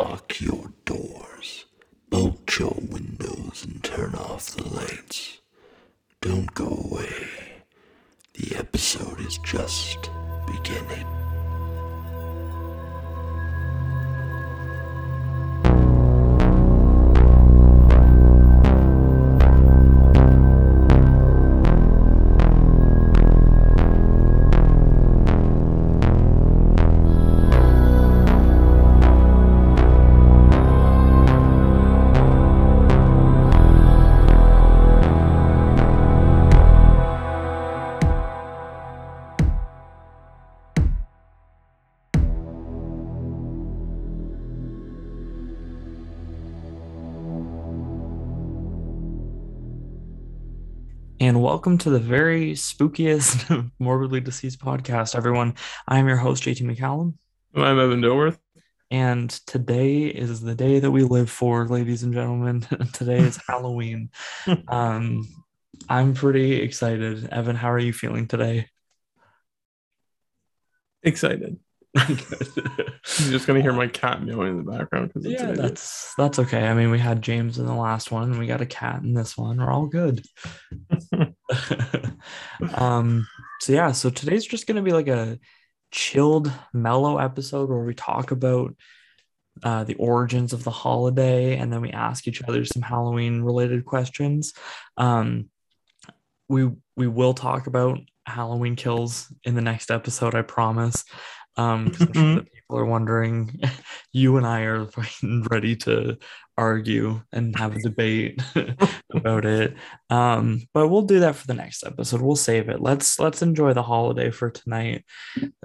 lock your doors, bolt your windows, and turn off the lights. Don't go away. The episode is just beginning. Welcome to the very spookiest morbidly deceased podcast everyone. I'm your host jt mccallum. I'm Evan Dilworth. and today is the day that we live for ladies and gentlemen. Today is halloween. Um i'm pretty excited. Evan how are you feeling today? Excited. You're just gonna hear my cat meowing in the background because yeah that's that's okay. I mean we had james in the last one and we got a cat in this one. We're all good. Um so yeah so today's just gonna be like a chilled mellow episode where we talk about uh, the origins of the holiday and then we ask each other some halloween related questions. Um we we will talk about halloween kills in the next episode i promise um sure people are wondering you and i are ready to argue and have a debate about it. Um but we'll do that for the next episode. We'll save it. Let's let's enjoy the holiday for tonight.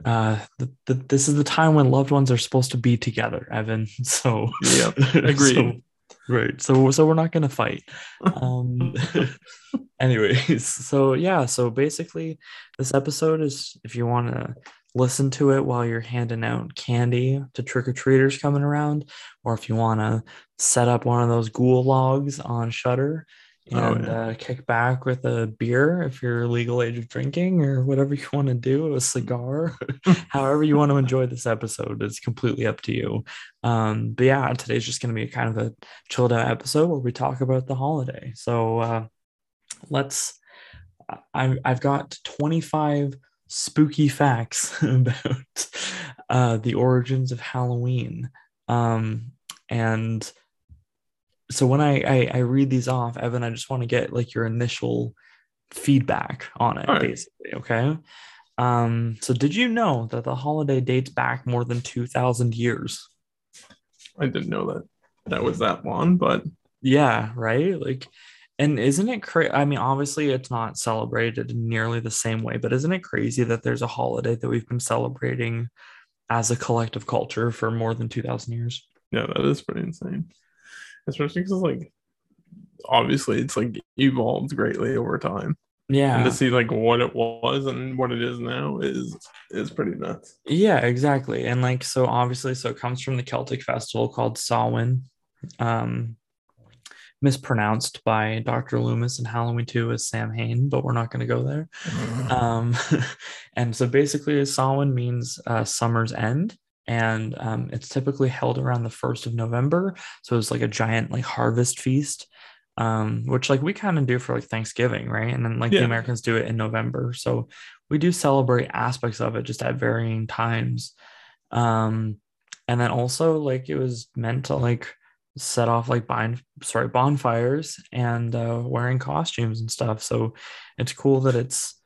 Uh the, the, this is the time when loved ones are supposed to be together evan. So yeah, agreed. so- right so so we're not gonna fight. Um anyways so yeah. So basically this episode is if you want to listen to it while you're handing out candy to trick-or-treaters coming around or if you want to set up one of those ghoul logs on Shudder Oh, and yeah. uh, kick back with a beer if you're legal age of drinking or whatever you want to do a cigar however you want to enjoy this episode it's completely up to you um but yeah today's just going to be kind of a chilled out episode where we talk about the holiday so uh let's I, i've got 25 spooky facts about uh the origins of halloween um and so when I, I I read these off, Evan, I just want to get like your initial feedback on it, right. basically. Okay. Um, so did you know that the holiday dates back more than two thousand years? I didn't know that that was that long, but Yeah, right. Like, and isn't it crazy? I mean, obviously, it's not celebrated nearly the same way, but isn't it crazy that there's a holiday that we've been celebrating as a collective culture for more than two thousand years? yeah, that is pretty insane. Especially because like obviously it's like evolved greatly over time. Yeah. And to see like what it was and what it is now is is pretty nuts. Yeah, exactly. And like so obviously so it comes from the Celtic festival called Samhain. Um mispronounced by Dr. Loomis in Halloween 2 as Sam Hain, but we're not going to go there. Um and so basically Samhain means uh, summer's end and um, it's typically held around the 1st of November. So it's like a giant like harvest feast. Um, which like we kind of do for like Thanksgiving, right? And then like the Americans do it in November. So we do celebrate aspects of it just at varying times um and then also like it was meant to like set off like bind sorry bonfires and uh wearing costumes and stuff. So it's cool that it's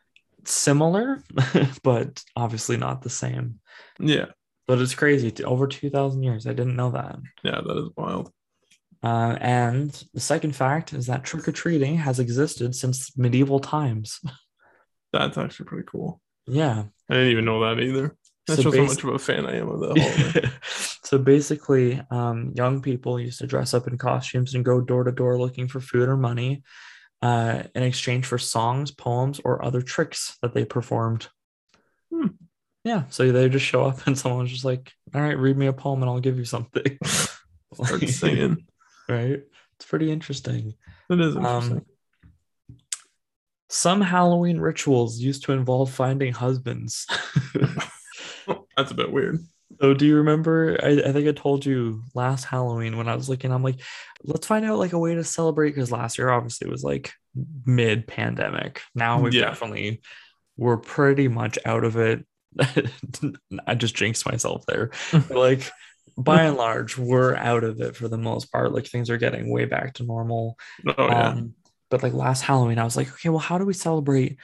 similar but obviously not the same. Yeah, but it's crazy. Over 2000 years. I didn't know that. Yeah, that is wild. uh, and the second fact is that trick-or-treating has existed since medieval times. That's actually pretty cool. yeah. I didn't even know that either. That So shows how much of a fan I am of the holiday. so basically, um, young people used to dress up in costumes and go door to door looking for food or money uh, in exchange for songs, poems, or other tricks that they performed. Hmm. Yeah, so they just show up and someone's just like, "All right, read me a poem and I'll give you something." Start singing. right? It's pretty interesting. It is Um, interesting. Some Halloween rituals used to involve finding husbands. That's a bit weird. So do you remember? I, I think I told you last Halloween when I was looking, I'm like, let's find out like a way to celebrate because last year obviously was like mid pandemic. Now we've Yeah. definitely we're pretty much out of it. I just jinxed myself there. Like by and large, we're out of it for the most part. Like things are getting way back to normal. Oh yeah. Um, but like last Halloween, I was like, okay, well, how do we celebrate?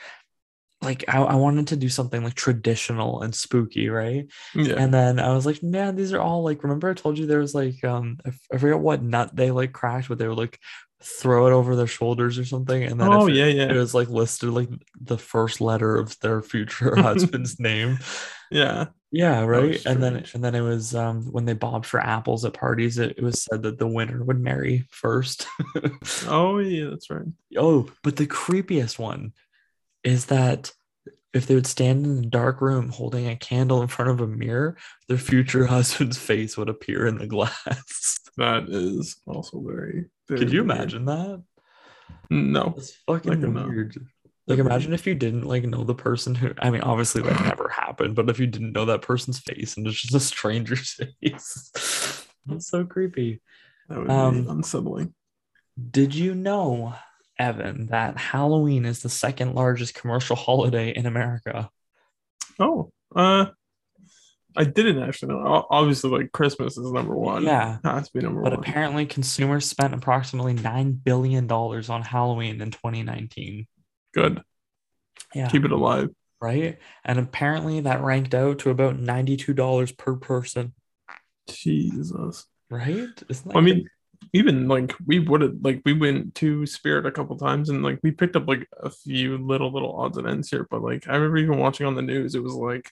Like, I, I wanted to do something like traditional and spooky, right? yeah. And then I was like, man, these are all like, remember I told you there was like, um, I, forget what nut they like cracked, but they would like throw it over their shoulders or something. And then oh if it, yeah, it was like listed like the first letter of their future husband's name. Yeah. Yeah, right. And then and then it was um when they bobbed for apples at parties, it, it was said that the winner would marry first. Oh yeah, that's right. Oh, but the creepiest one is that if they would stand in a dark room holding a candle in front of a mirror, their future husband's face would appear in the glass. That is also very. very Could you weird. imagine that? No. It's fucking weird. Like imagine if you didn't like know the person who I mean obviously that never happened, but if you didn't know that person's face and it's just a stranger's face. That's so creepy. That would Um, be unsettling. Did you know, Evan, that Halloween is the second largest commercial holiday in America? Oh, uh, I didn't actually know. Obviously, like Christmas is number one. Yeah. has to be number But one. But apparently, consumers spent approximately $9 billion on Halloween in 2019. Good. Yeah. Keep it alive. right. And apparently, that ranked out to about $92 per person. Jesus. Right? Isn't that I mean, even like we would have like we went to Spirit a couple times and like we picked up like a few little little odds and ends here, but like I remember even watching on the news, it was like,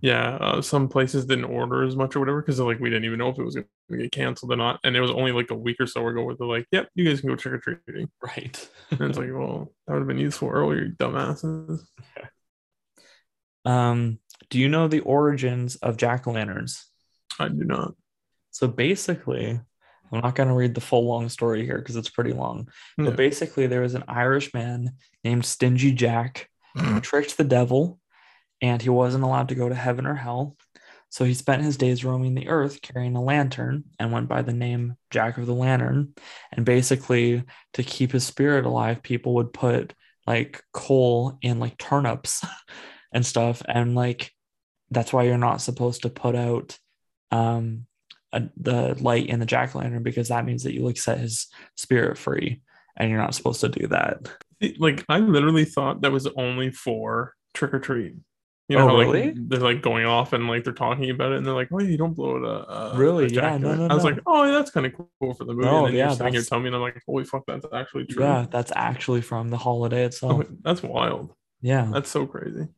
yeah, uh, some places didn't order as much or whatever because like we didn't even know if it was going to get canceled or not, and it was only like a week or so ago where they're like, yep, you guys can go trick or treating, right? and it's like, well, that would have been useful earlier, you dumbasses. um, do you know the origins of jack o' lanterns? I do not. So basically, I'm not going to read the full long story here because it's pretty long. But basically, there was an Irish man named Stingy Jack who tricked the devil, and he wasn't allowed to go to heaven or hell. So he spent his days roaming the earth carrying a lantern and went by the name Jack of the Lantern. And basically, to keep his spirit alive, people would put like coal in like turnips and stuff. And like, that's why you're not supposed to put out um, a, the light in the jack o' lantern because that means that you like set his spirit free. And you're not supposed to do that. like I literally thought that was only for trick or treat. You Oh, know, how, like really? they're like going off and like they're talking about it, and they're like, "Oh, you don't blow it up." a Really? a Yeah, jack no, no, I was like, "Oh, yeah, that's kind of cool for the movie." No, and then yeah, you're sitting here telling me, and I'm like, "Holy fuck, that's actually true." Yeah, that's actually from the holiday itself. Oh, that's wild. Yeah. That's so crazy.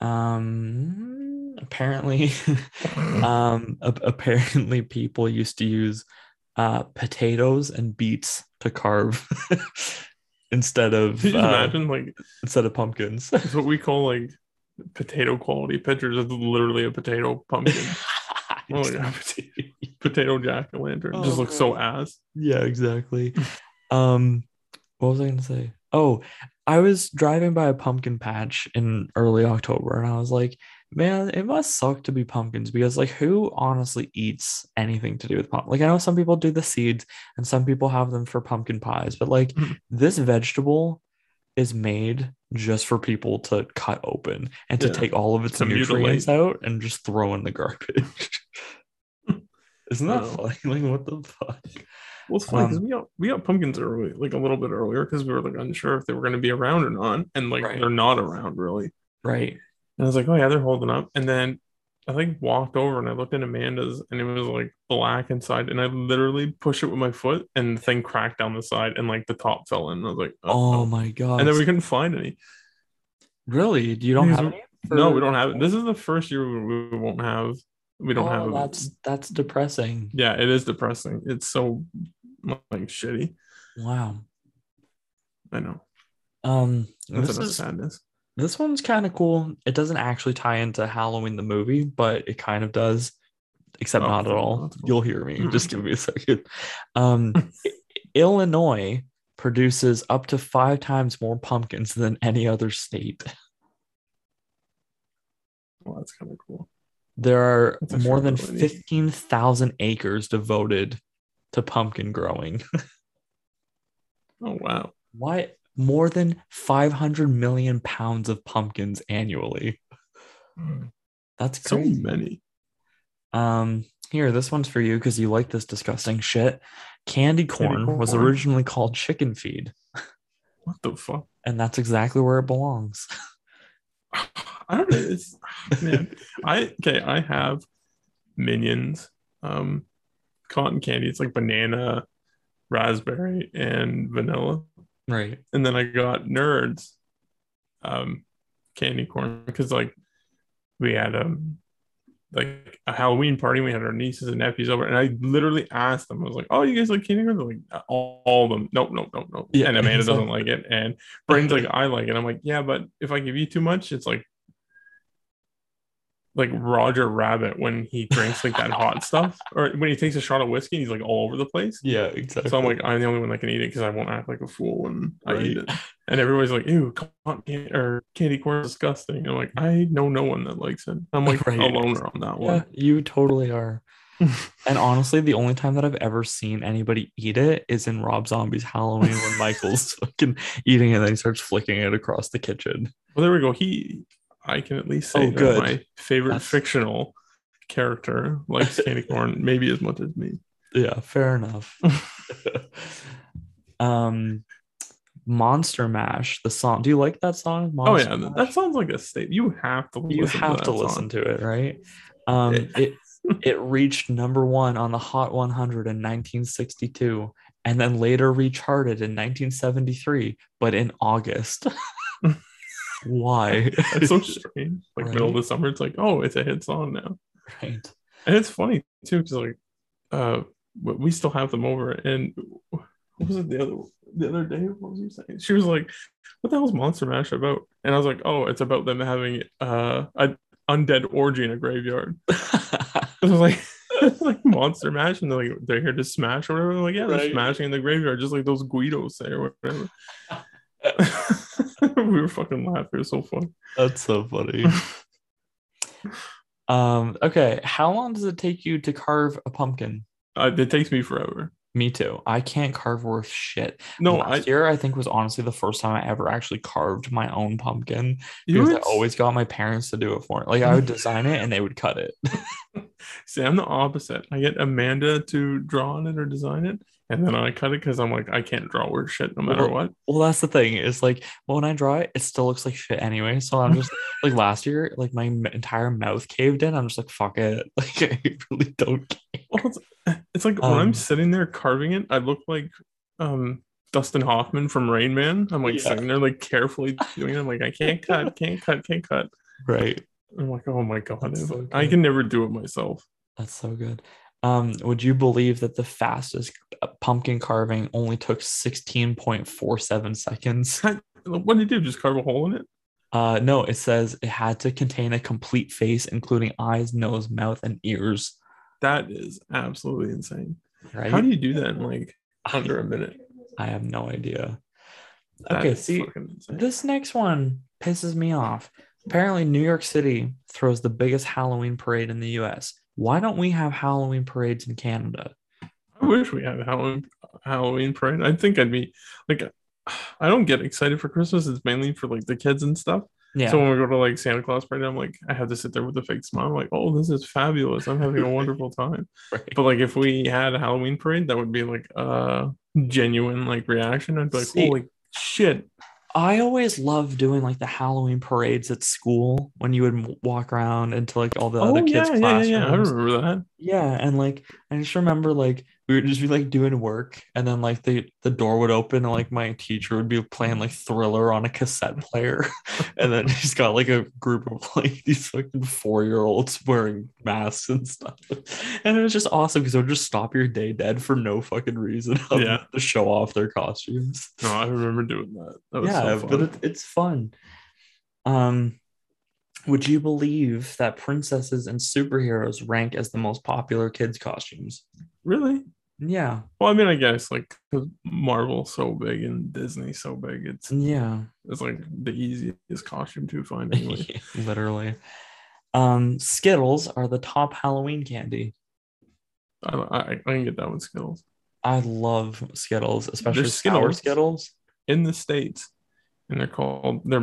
Um apparently um a- apparently people used to use uh potatoes and beets to carve instead of Can you uh, imagine like instead of pumpkins. it's what we call like potato quality pictures of literally a potato pumpkin, Oh, yeah. potato. jack o' lantern. Just looks so Oh. ass. Yeah, exactly. um, what was I gonna say? Oh, I was driving by a pumpkin patch in early October, and I was like, man, it must suck to be pumpkins because like who honestly eats anything to do with pumpkin? Like I know some people do the seeds and some people have them for pumpkin pies, but like Mhm. this vegetable is made just for people to cut open and to Yeah, take all of its to nutrients mutilate. out and just throw in the garbage. Isn't that funny? Like what the fuck? Well, it's funny because Um, we got we got pumpkins early, like a little bit earlier, because we were like unsure if they were going to be around or not, and like Right. they're not around really. Right. And I was like, oh yeah, they're holding up. And then I like walked over and I looked at Amanda's, and it was like black inside, and I literally pushed it with my foot, and the thing cracked down the side, and like the top fell in. I was like, Oh oh, no. my god. And then we couldn't find any. really? You don't Because have we- any? No, we don't have it. This is the first year we we won't have. We don't oh, have. that's that's depressing. Yeah, it is depressing. It's so like shitty. Wow. I know. Um That's this is sadness. This one's kind of cool. It doesn't actually tie into Halloween the movie, but it kind of does, except Oh, not at all. Cool. You'll hear me. Just give me a second. Um Illinois produces up to five times more pumpkins than any other state. Well, that's kind of cool. There are more than ton of 15,000 acres devoted to pumpkin growing. Oh wow. What? More than 500 million pounds of pumpkins annually. That's So many. Um, here, this one's for you because you like this disgusting shit. Candy corn was corn. originally called chicken feed, What the fuck? and that's exactly where it belongs. I don't know. It's man. I okay. I have minions. Um, cotton candy. It's like banana, raspberry, and vanilla. Right. And then I got nerds. Um, candy corn because like we had a like a Halloween party. We had our nieces and nephews over, and I literally asked them. I was like, "Oh, you guys like candy corn?" They're like, "Uh, "All, all of them." Nope, nope, nope, nope. Yeah, and Amanda doesn't like it, and Brain's like, "I like it." I'm like, "Yeah, but if I give you too much, it's like." Like Roger Rabbit when he drinks like that hot stuff, or when he takes a shot of whiskey, and he's like all over the place. Yeah, exactly. So I'm like, I'm the only one that can eat it because I won't act like a fool when I eat it. And everybody's like, ew, cotton candy or candy corn is disgusting. And I'm like, I know no one that likes it. I'm like Right. a loner on that yeah, one. you totally are. and honestly, the only time that I've ever seen anybody eat it is in Rob Zombie's Halloween when Michael's fucking eating it and then he starts flicking it across the kitchen. Well, there we go. He, I can at least say Oh, that my favorite That's- fictional character likes candy corn maybe as much as me. Yeah, fair enough. um Monster Mash, the song. Do you like that song? Oh yeah, Mash? that sounds like a state. You have to. you listen have to, to listen to it, right? Um it it reached number 1 on the Hot 100 in 1962 and then later recharted in 1973, but in August. Why? It's so strange. Like middle of the summer, it's like, oh, it's a hit song now. right. And it's funny too, because like, uh, we still have them over. And what was it the other the other day? What was you saying? She was like, "What the hell is Monster Mash about?" And I was like, "Oh, it's about them having uh an undead orgy in a graveyard." I was like, it's like Monster Mash, and they're like they're here to smash or whatever. I'm like, yeah, they're Right. smashing in the graveyard, just like those Guidos say or whatever. we were fucking laughing. It was so funny. That's so funny. um okay, how long does it take you to carve a pumpkin? Uh, it takes me forever. Me too. I can't carve worth shit. No, I Last year I think was honestly the first time I ever actually carved my own pumpkin because I always got my parents to do it for me. Like I would design it and they would cut it. See, I'm the opposite. I get Amanda to draw on it or design it, and then I cut it because I'm like, I can't draw worth shit no matter Well, what. Well, that's the thing. Is like well, when I draw it, it still looks like shit anyway. So I'm just like last year, like my entire mouth caved in. I'm just like fuck it. Like I really don't care. Well, it's, it's like when I'm Um, sitting there carving it, I look like um Dustin Hoffman from Rain Man. I'm like Yeah. sitting there like carefully doing it. I'm like, I can't cut, can't cut, can't cut. Right. I'm like, oh my god, so I can never do it myself. That's so good. Um, would you believe that the fastest uh, pumpkin carving only took 16.47 seconds? What did you do? Just carve a hole in it? Uh, no, it says it had to contain a complete face, including eyes, nose, mouth, and ears. That is absolutely insane. Right? How do you do that in like under a minute? I have no idea. That Okay, see, this next one pisses me off. Apparently, New York City throws the biggest Halloween parade in the US. Why don't we have Halloween parades in Canada? I wish we had a Halloween Halloween parade. I think I'd be like, I don't get excited for Christmas. It's mainly for like the kids and stuff. Yeah. So when we go to like Santa Claus parade, I'm like, I have to sit there with a fake smile. I'm like, oh, this is fabulous. I'm having a wonderful time. right. But like, if we had a Halloween parade, that would be like a genuine like reaction. I'd be like, See- holy shit. I always loved doing like the Halloween parades at school when you would walk around into like all the Oh other kids' yeah, classrooms. yeah, yeah. I remember that. Yeah, and like I just remember like we would just be like doing work, and then like the the door would open, and like my teacher would be playing like Thriller on a cassette player, and then he's got like a group of like these fucking four year olds wearing masks and stuff, and it was just awesome because it would just stop your day dead for no fucking reason, Yeah. to show off their costumes. No, I remember doing that. That was yeah, so but it, it's fun. Um, would you believe that princesses and superheroes rank as the most popular kids' costumes? really? Yeah, Well, I mean, I guess like because Marvel's so big and Disney so big, it's yeah, it's like the easiest costume to find anyway. literally. Um, Skittles are the top Halloween candy. I, I, I can get that with Skittles. I love Skittles, especially There's Skittles. Skittles. in the states, and they're called they're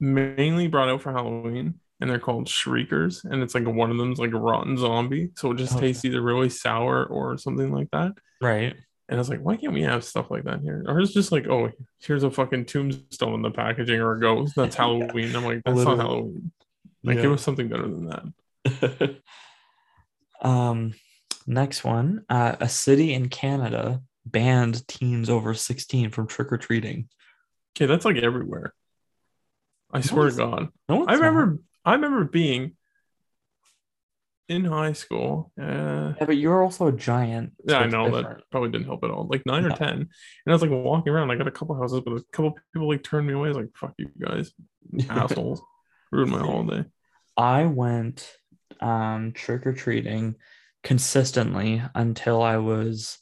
mainly brought out for Halloween, and they're called Shriekers, and it's like one of them's like a rotten zombie, so it just Okay. tastes either really sour or something like that. Right. And I was like, why can't we have stuff like that here? Or it's just like, oh, here's a fucking tombstone in the packaging or a ghost. That's Halloween. I'm like, that's Literally. not Halloween. Like, Yeah. give us something better than that. um, next one. Uh, a city in Canada banned teens over 16 from trick or treating. Okay, that's like everywhere. I swear to God. No, I remember I remember being in high school. Uh, Yeah, but you're also a giant. yeah, I know different. that probably didn't help at all. Like nine or ten, and I was like walking around. I got a couple houses, but a couple people like turned me away. I was like, "Fuck you guys, assholes!" Ruined my holiday. I went um, trick or treating consistently until I was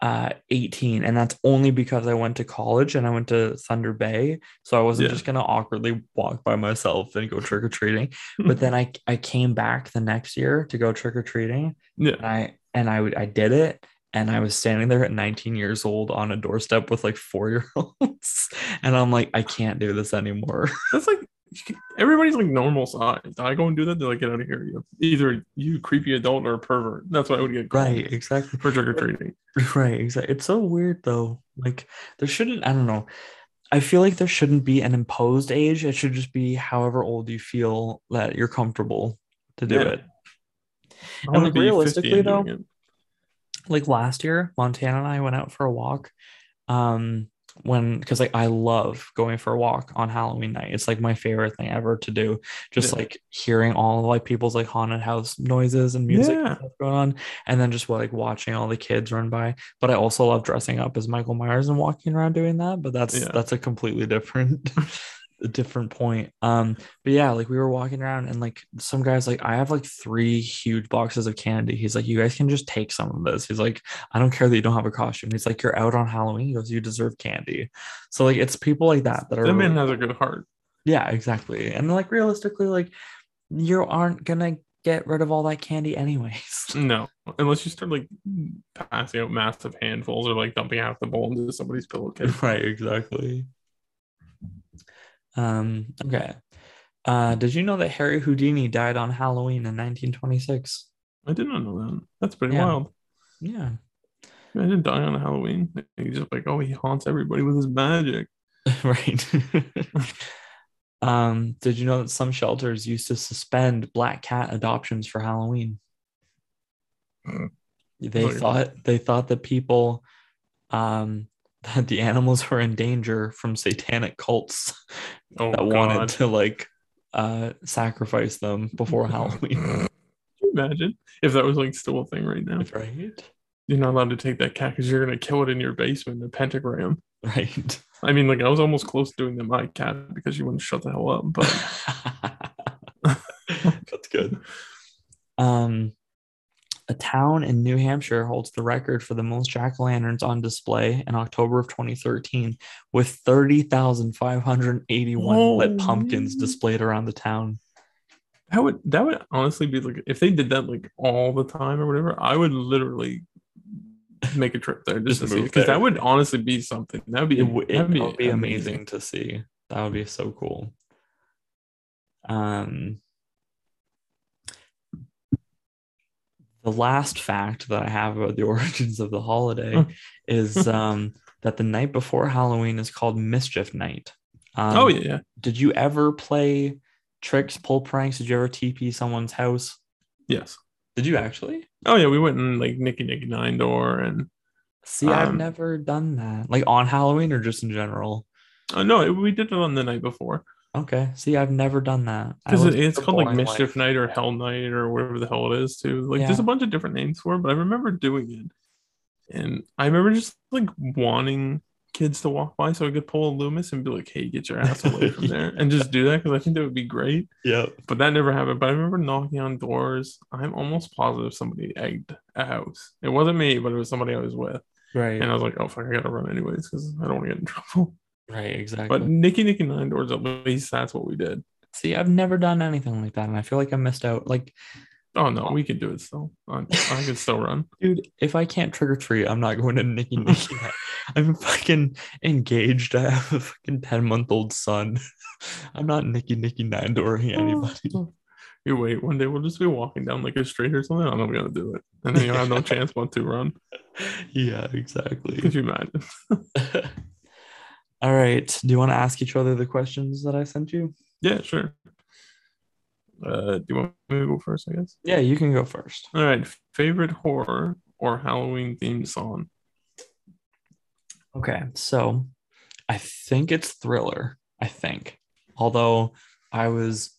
uh, 18. And that's only because I went to college and I went to Thunder Bay. So I wasn't Yeah. just going to awkwardly walk by myself and go trick or treating. But then I, I came back the next year to go trick or treating Yeah, and I, and I, would- I did it. And I was standing there at 19 years old on a doorstep with like four year olds. And I'm like, I can't do this anymore. that's like everybody's like normal size. I go and do that. They're like, "Get out of here! You either you creepy adult or a pervert." That's what I would get right. Exactly. for trick or treating. Right, exactly. It's so weird though. Like there shouldn't, I don't know. I feel like there shouldn't be an imposed age. It should just be however old you feel that you're comfortable to do Yeah. it. I wanna like, realistically, and though. Like last year, Montana and I went out for a walk. Um when because like I love going for a walk on Halloween night. It's like my favorite thing ever to do. Just Yeah. like hearing all like people's like haunted house noises and music and Yeah. stuff going on, and then just like watching all the kids run by. But I also love dressing up as Michael Myers and walking around doing that. But that's Yeah. that's a completely different a different point. Um, but yeah, like we were walking around and like some guys like I have like three huge boxes of candy. He's like, you guys can just take some of this. He's like, I don't care that you don't have a costume. He's like, you're out on Halloween. He goes, you deserve candy. So like it's people like that that are That man really- has a good heart. yeah, exactly. And like realistically, like you aren't gonna get rid of all that candy anyways. No, unless you start like passing out massive handfuls or like dumping half the bowl into somebody's pillowcase. right, exactly. Um, okay. Uh, did you know that Harry Houdini died on Halloween in 1926? I did not know that. That's pretty Yeah. wild. Yeah. I didn't die on Halloween. He's just like, oh, he haunts everybody with his magic. right. um, did you know that some shelters used to suspend black cat adoptions for Halloween? Mm. They thought they thought that people um that the animals were in danger from satanic cults Oh that God! wanted to like uh sacrifice them before Halloween. Imagine if that was like still a thing right now? right? You're not allowed to take that cat because you're gonna kill it in your basement, the pentagram. Right. I mean, like I was almost close to doing the my cat because you wouldn't shut the hell up. But That's good. Um, a town in New Hampshire holds the record for the most jack o' lanterns on display in October of 2013, with 30,581 lit pumpkins displayed around the town. that would that would honestly be like if they did that like all the time or whatever, I would literally make a trip there just, Just to see move because that would honestly be something. That'd be It, w- it that'd would be amazing to see. That would be so cool. Um, the last fact that I have about the origins of the holiday Mm. is um, that the night before Halloween is called Mischief Night. Um, oh yeah, yeah, Did you ever play tricks, pull pranks? Did you ever TP someone's house? yes. Did you actually? Oh yeah, we went in like Nicky Nicky Nine Door and See, I've Um, never done that. Like on Halloween or just in general? oh no, we did it on the night before Okay. See, I've never done that. Because lived it's called like Mischief life. Night or Hell Night or whatever the hell it is too. Like there's a bunch of different names for it, but I remember doing it, and I remember just like wanting kids to walk by so I could pull a Loomis and be like, "Hey, get your ass away from there," and just do that because I think that would be great. Yeah. But that never happened. But I remember knocking on doors. I'm almost positive somebody egged a house. It wasn't me, but it was somebody I was with. Right. And I was like, oh, fuck, I gotta run anyways because I don't want to get in trouble. Right. Exactly. But Nicky Nicky Nine Doors, at least that's what we did. See, I've never done anything like that, and I feel like I missed out. Like, Oh no, we can do it still. I, I can still run. dude, if I can't trick or treat, I'm not going to Nicky Nicky. I'm fucking engaged. I have a fucking 10 month old son. I'm not Nicky Nicky nine dooring anybody. You wait, one day we'll just be walking down like a street or something. I'm not gonna do it, and then you'll have no chance but to run. yeah, exactly. Could you imagine? All right. Do you want to ask each other the questions that I sent you? Yeah, sure. Uh, do you want me to go first? I guess. Yeah, you can go first. All right. Favorite horror or Halloween themed song? Okay, so I think it's Thriller. I think, although I was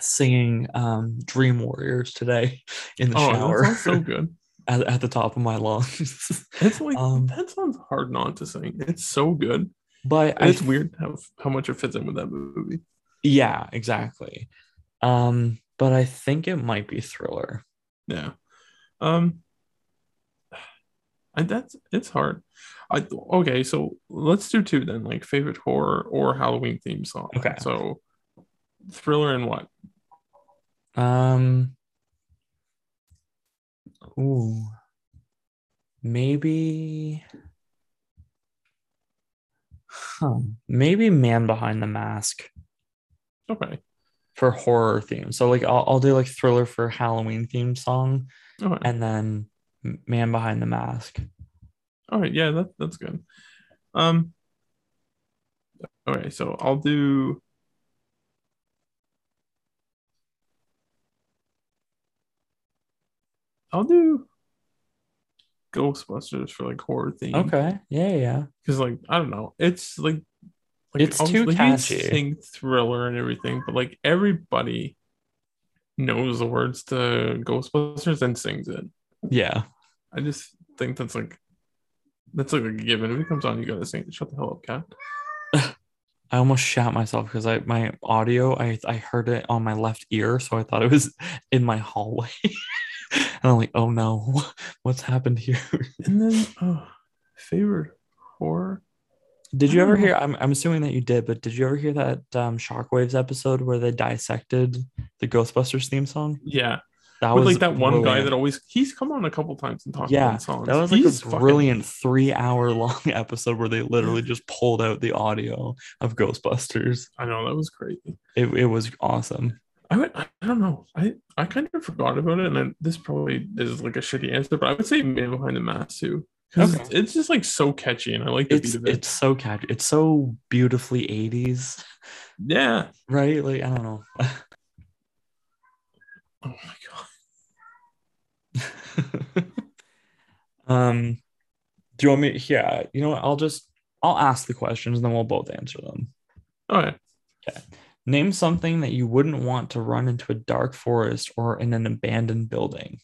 singing um, Dream Warriors today in the Oh, shower so good. at, at the top of my lungs. It's like Um, that sounds hard not to sing. It's so good. But I it's weird how how much it fits in with that movie. Yeah, exactly. Um, but I think it might be Thriller. Yeah. Um and that's it's hard. I okay, so let's do two then, like favorite horror or Halloween theme song. Okay. So thriller and what? Um, ooh, maybe, huh? Maybe Man Behind the Mask Okay. for horror theme. So like I'll I'll do like Thriller for Halloween theme song, Okay. and then Man Behind the Mask. All right, yeah, that that's good. Um okay, so I'll do I'll do Ghostbusters for like horror theme. Okay, yeah, yeah. Because like I don't know, it's like, like It's too like, catchy. Sing thriller and everything, but like everybody knows the words to Ghostbusters and sings it. Yeah. I just think that's like that's like a given. If it comes on, you gotta sing. it. Shut the hell up, cat. I almost shat myself because I my audio I I heard it on my left ear, so I thought it was in my hallway. and I'm like, oh no, what's happened here? And then oh, favorite horror. Did you ever hear? I'm I'm assuming that you did, but did you ever hear that um Shockwaves episode where they dissected the Ghostbusters theme song? Yeah, That with was like that one guy that always he's come on a couple times and talked Yeah, about songs. That was like He's a fucking- brilliant three hour long episode where they literally just pulled out the audio of Ghostbusters. I know that was crazy. It, it was awesome. I would, I don't know. I I kind of forgot about it, and then this probably is like a shitty answer, but I would say Man Behind the Mask too, because Okay. it's, it's just like so catchy, and I like the It's beat of it. it's so catchy. It's so beautifully 80s, yeah. right? Like I don't know. Oh my god. um, do you want me? Yeah, you know what? I'll just I'll ask the questions and then we'll both answer them. All right. Name something that you wouldn't want to run into a dark forest or in an abandoned building.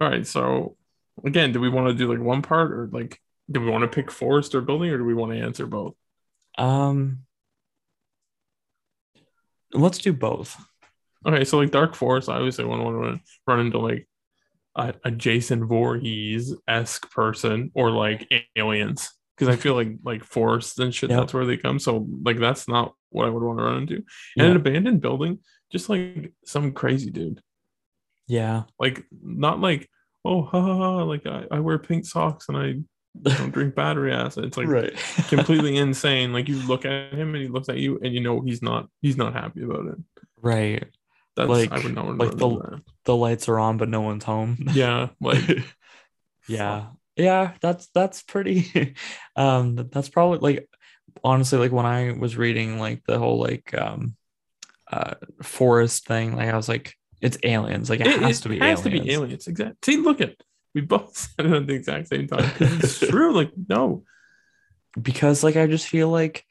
All right. So again, do we want to do like one part, or like do we want to pick forest or building, or do we want to answer both? Um, let's do both. Okay, so like Dark Forest, I obviously wouldn't want to run into like a, a Jason Voorhees esque person or like aliens because I feel like like forests and shit Yep. that's where they come. So like that's not what I would want to run into. And an abandoned building, just like some crazy dude, Yeah. like not like oh ha ha ha, like I, I wear pink socks and I don't drink battery acid. It's like right. completely insane. Like you look at him and he looks at you and you know he's not he's not happy about it. right. That's Like- I would not want like to the- into that. The lights are on, but no one's home. Yeah, like yeah yeah that's that's pretty um that's probably like honestly like when i was reading like the whole like um uh forest thing like i was like it's aliens like it, has to be has aliens to be aliens. Exactly. See, look at we both said it at the exact same time. It's true. Like, no. because like i just feel like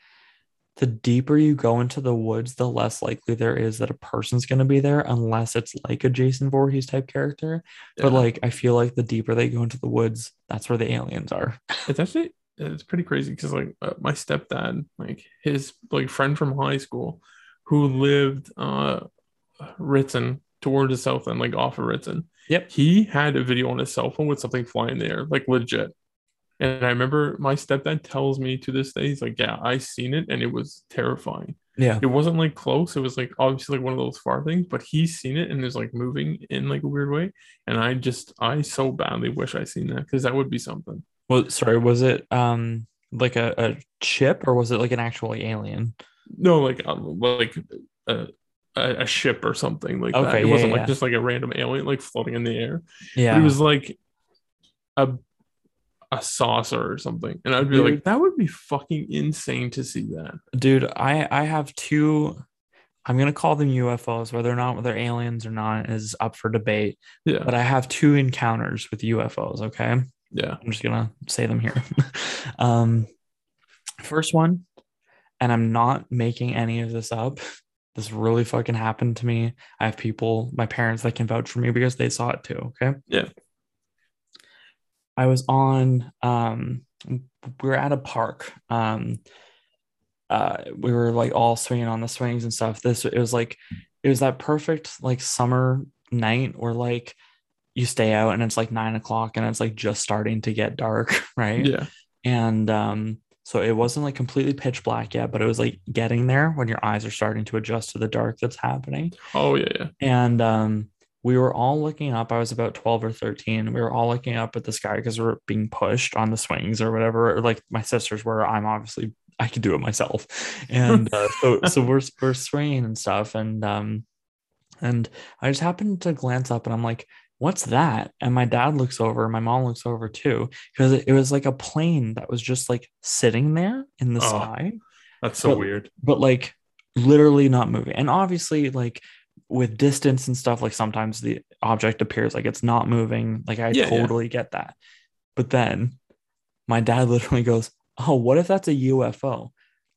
the deeper you go into the woods the less likely there is that a person's going to be there unless it's like a jason Voorhees type character but like i feel like the deeper they go into the woods that's where the aliens are it's actually it's pretty crazy because like uh, my stepdad, like his like friend from high school, who lived uh Ritson toward the south end, like off of Ritson. Yep. He had a video on his cell phone with something flying there, like legit. And I remember my stepdad tells me to this day, he's like, Yeah, I seen it and it was terrifying. Yeah. It wasn't like close. It was like obviously like one of those far things, but he's seen it and is like moving in like a weird way. And I just I so badly wish I seen that because that would be something. Well, sorry, was it um like a, a chip or was it like an actual alien? No, like um, like a, a, a ship or something like that. Okay, It yeah, wasn't yeah. like just like a random alien like floating in the air. Yeah. It was like a a saucer or something. And I'd be Dude. like, that would be fucking insane to see that. Dude, I I have two. I'm gonna call them UFOs. Whether or not they're aliens or not is up for debate. Yeah. But I have two encounters with UFOs. Okay, Yeah. I'm just gonna say them here. um, first one, and I'm not making any of this up. This really fucking happened to me. I have people, my parents, that can vouch for me because they saw it too. Okay. Yeah. I was on. Um, we were at a park. Um, uh, we were like all swinging on the swings and stuff. This it was like it was that perfect like summer night where like you stay out and it's like nine o'clock and it's like just starting to get dark, right? Yeah. And um, so it wasn't like completely pitch black yet, but it was like getting there when your eyes are starting to adjust to the dark that's happening. Oh yeah, yeah. And um, we were all looking up. I was about 12 or 13. We were all looking up at the sky because we are being pushed on the swings or whatever. Or like my sisters were. I'm obviously I could do it myself. And uh, so so we're we're swinging and stuff. And um, and I just happened to glance up and I'm like, what's that? And my dad looks over, my mom looks over too, because it, it was like a plane that was just like sitting there in the Oh. sky That's so But- weird. but like literally not moving. And obviously, like with distance and stuff, like sometimes the object appears like it's not moving. Like I Yeah, yeah. totally get that. But then my dad literally goes, Oh, what if that's a UFO?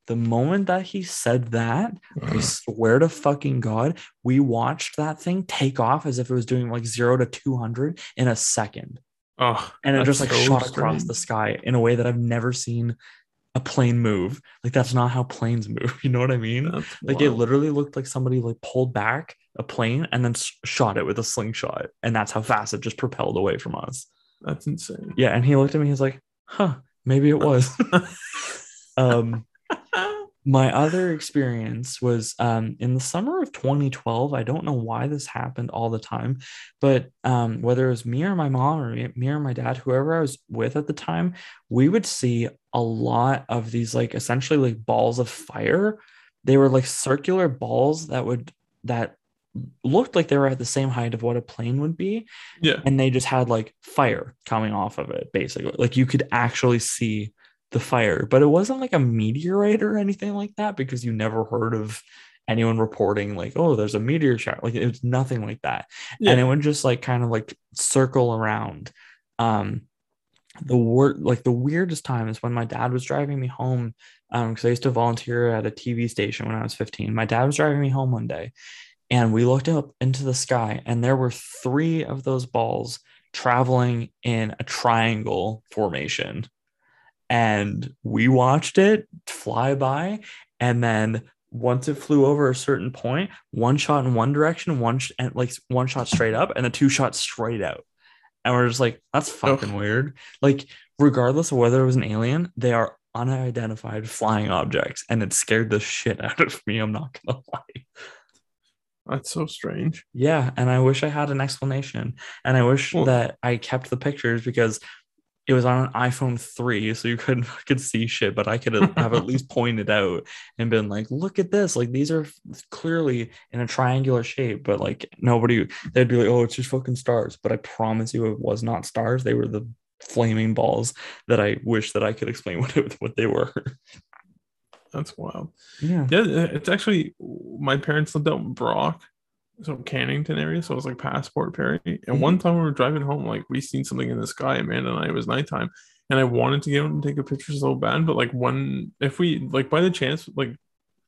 The moment that he said that, I swear to fucking God, we watched that thing take off as if it was doing like zero to 200 in a second. Oh, And it just like so shot across the sky in a way that I've never seen a plane move. Like that's not how planes move. You know what I mean? That's Like it literally looked like somebody like pulled back a plane and then shot it with a slingshot, and that's how fast it just propelled away from us. That's insane. Yeah, and he looked at me. He's like, "Huh, maybe it was." um, my other experience was um, in the summer of 2012. I don't know why this happened all the time, but um, whether it was me or my mom or me, me or my dad, whoever I was with at the time, we would see a lot of these like essentially like balls of fire. They were like circular balls that would that looked like they were at the same height of what a plane would be yeah. and they just had like fire coming off of it basically like you could actually see the fire but it wasn't like a meteorite or anything like that because you never heard of anyone reporting like oh there's a meteor shower like it was nothing like that. Yeah. and it would just like kind of like circle around. Um the word like the weirdest time is when my dad was driving me home um because i used to volunteer at a tv station when i was 15 my dad was driving me home one day and we looked up into the sky and there were three of those balls traveling in a triangle formation and we watched it fly by. And then once it flew over a certain point one shot in one direction one sh- and like one shot straight up and the two shots straight out. And we're just like that's fucking weird. Like regardless of whether it was an alien they are unidentified flying objects and it scared the shit out of me i'm not gonna lie. That's so strange. yeah, and I wish I had an explanation. And I wish Well- that I kept the pictures because it was on an iPhone 3, so you couldn't could see shit, but I could have at least pointed out and been like, look at this. Like these are clearly in a triangular shape, but like nobody they'd be like, oh, it's just fucking stars. But I promise you it was not stars. They were the flaming balls that I wish that I could explain what it, what they were. That's wild. Yeah. Yeah, it's actually my parents lived out in Brock, so Cannington area, so it was like past Port Perry. And Mm-hmm. one time we were driving home, like we seen something in the sky, Amanda and I. It was nighttime, and I wanted to get out and take a picture so bad, but like when if we like by the chance, like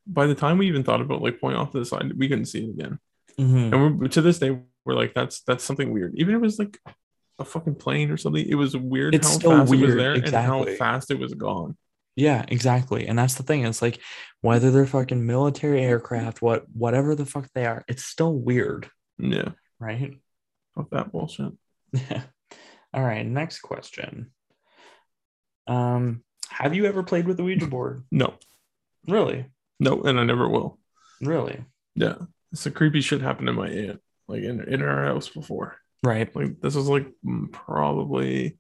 by the time we even thought about like pointing off to the side, we couldn't see it again. Mhm. And we're, to this day, we're like, that's that's something weird. Even if it was like a fucking plane or something, it was weird It's how fast it was weird, there and how fast it was gone. Yeah, exactly. And that's the thing. It's like whether they're fucking military aircraft, what whatever the fuck they are, it's still weird, Yeah, right? fuck that bullshit. Yeah. All right, next question. Um, have you ever played with the Ouija board? No, Really? no, and I never will. Really? Yeah, some creepy shit happened to my aunt, like in in our house before. Right. Like this was like probably,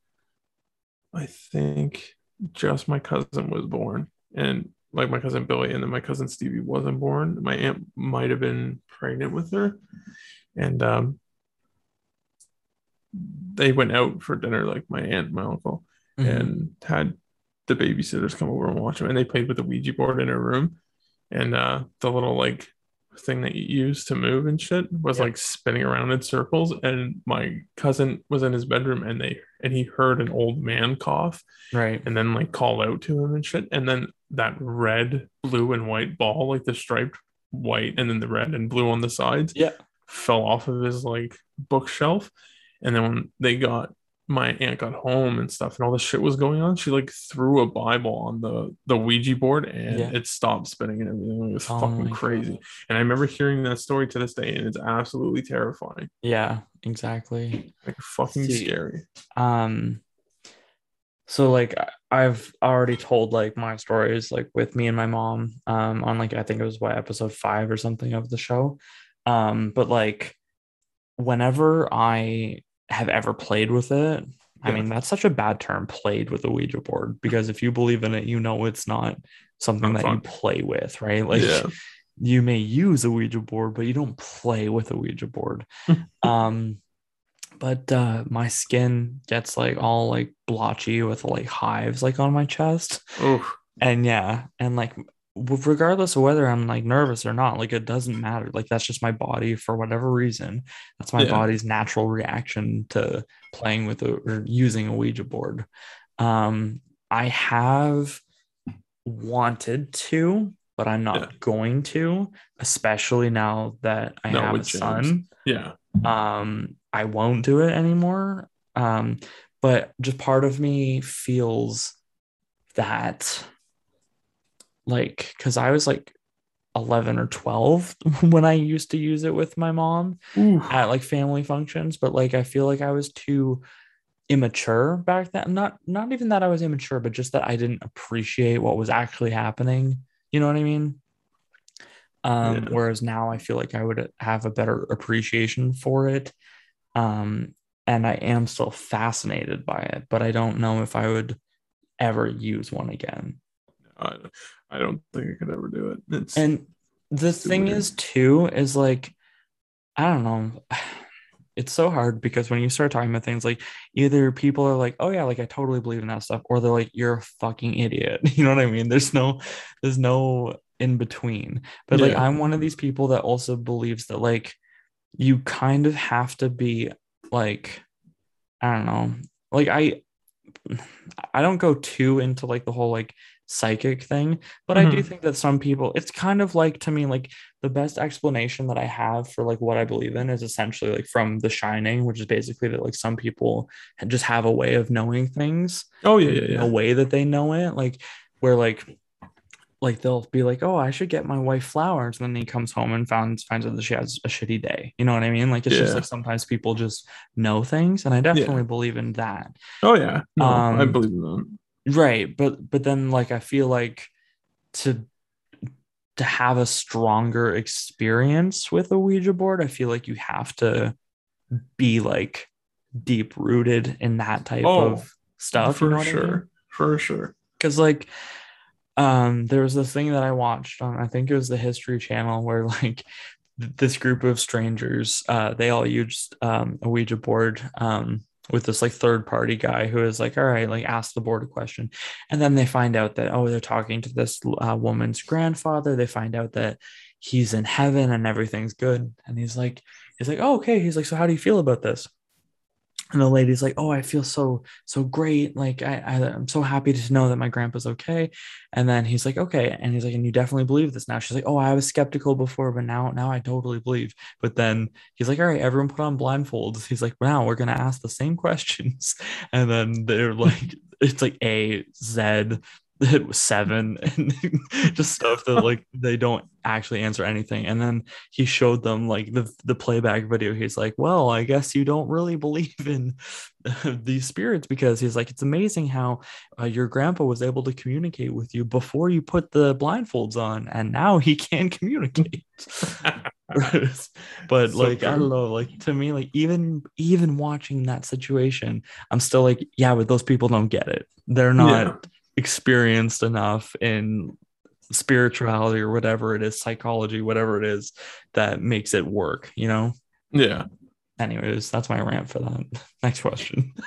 I think, just my cousin was born, and like my cousin Billy, and then my cousin Stevie wasn't born. My aunt might have been pregnant with her, and um, they went out for dinner, like my aunt, and my uncle, Mhm. and had the babysitters come over and watch them. And they played with the Ouija board in her room, and uh, the little like thing that you use to move and shit was Yeah. like spinning around in circles. And my cousin was in his bedroom, and they and he heard an old man cough, right. and then like call out to him and shit. And then that red, blue, and white ball, like the striped white, and then the red and blue on the sides, Yeah. fell off of his like bookshelf. And then when they got my aunt got home and stuff and all this shit was going on, she like threw a Bible on the the Ouija board and Yeah. it stopped spinning and everything. It was Oh fucking crazy. God. And I remember hearing that story to this day, and it's absolutely terrifying. Yeah, exactly. Like fucking See, scary. um so like i've already told like my stories like with me and my mom um on like i think it was what episode five or something of the show um but like whenever i have ever played with it i mean that's such a bad term played with a ouija board because if you believe in it you know it's not something Not that you play with right? Like yeah. you may use a Ouija board, but you don't play with a Ouija board. um, but uh, my skin gets like all like blotchy with like hives like on my chest, Oh, and yeah, and like regardless of whether I'm like nervous or not, like it doesn't matter. Like that's just my body for whatever reason. That's my Yeah. body's natural reaction to playing with a, or using a Ouija board. Um, I have wanted to, but I'm not Yeah. going to, especially now that I No, have a James. son. yeah. Um, I won't do it anymore. Um, but just part of me feels that like because I was like 11 or 12 when I used to use it with my mom Ooh. at like family functions, but like I feel like I was too immature back then. Not not even that I was immature, but just that I didn't appreciate what was actually happening. You know what I mean? Um, Yeah. whereas now I feel like I would have a better appreciation for it. Um, and I am still fascinated by it, but I don't know if I would ever use one again. I don't think I could ever do it. It's And the thing weird. is, too, is like, I don't know. It's so hard because when you start talking about things like either people are like, oh yeah, like I totally believe in that stuff, or they're like, you're a fucking idiot. You know what I mean? There's no, there's no in between. But like I'm one of these people that also believes that like you kind of have to be like, I don't know, like I I don't go too into like the whole like psychic thing, but I do Mhm. think that some people, it's kind of like to me, like the best explanation that I have for like what I believe in is essentially like from The Shining, which is basically that like some people just have a way of knowing things, oh yeah, yeah, a way that they know it, like where like like they'll be like, oh, I should get my wife flowers, and then he comes home and finds finds out that she has a shitty day. You know what I mean? Like it's just like sometimes people just know things, and I definitely believe in that. Oh yeah. No, I Um, believe in that. Right but but then like i feel like to to have a stronger experience with a ouija board i feel like you have to be like deep rooted in that type Oh, of stuff for you know what I sure. mean? For sure. because like um there was this thing that i watched on i think it was the history channel where like th- this group of strangers uh they all used um a ouija board um with this like third party guy who is like all right like ask the board a question. And then they find out that oh they're talking to this uh, woman's grandfather. They find out that he's in heaven and everything's good. And he's like he's like oh okay. He's like so how do you feel about this and the lady's like oh i feel so so great. Like I, I i'm so happy to know that my grandpa's okay. And then he's like okay. And he's like and you definitely believe this now. She's like oh i was skeptical before but now now i totally believe. But then he's like all right everyone put on blindfolds. He's like now we're gonna ask the same questions. And then they're like it's like a z it was seven and just stuff that like they don't actually answer anything. And then he showed them like the the playback video. He's like well i guess you don't really believe in these spirits because he's like it's amazing how uh, your grandpa was able to communicate with you before you put the blindfolds on and now he can communicate. But so like true. i don't know like to me like even even watching that situation i'm still like yeah but those people don't get it. They're not yeah experienced enough in spirituality or whatever it is, psychology, whatever it is that makes it work, you know? Yeah. Anyways, that's my rant for that. Next question.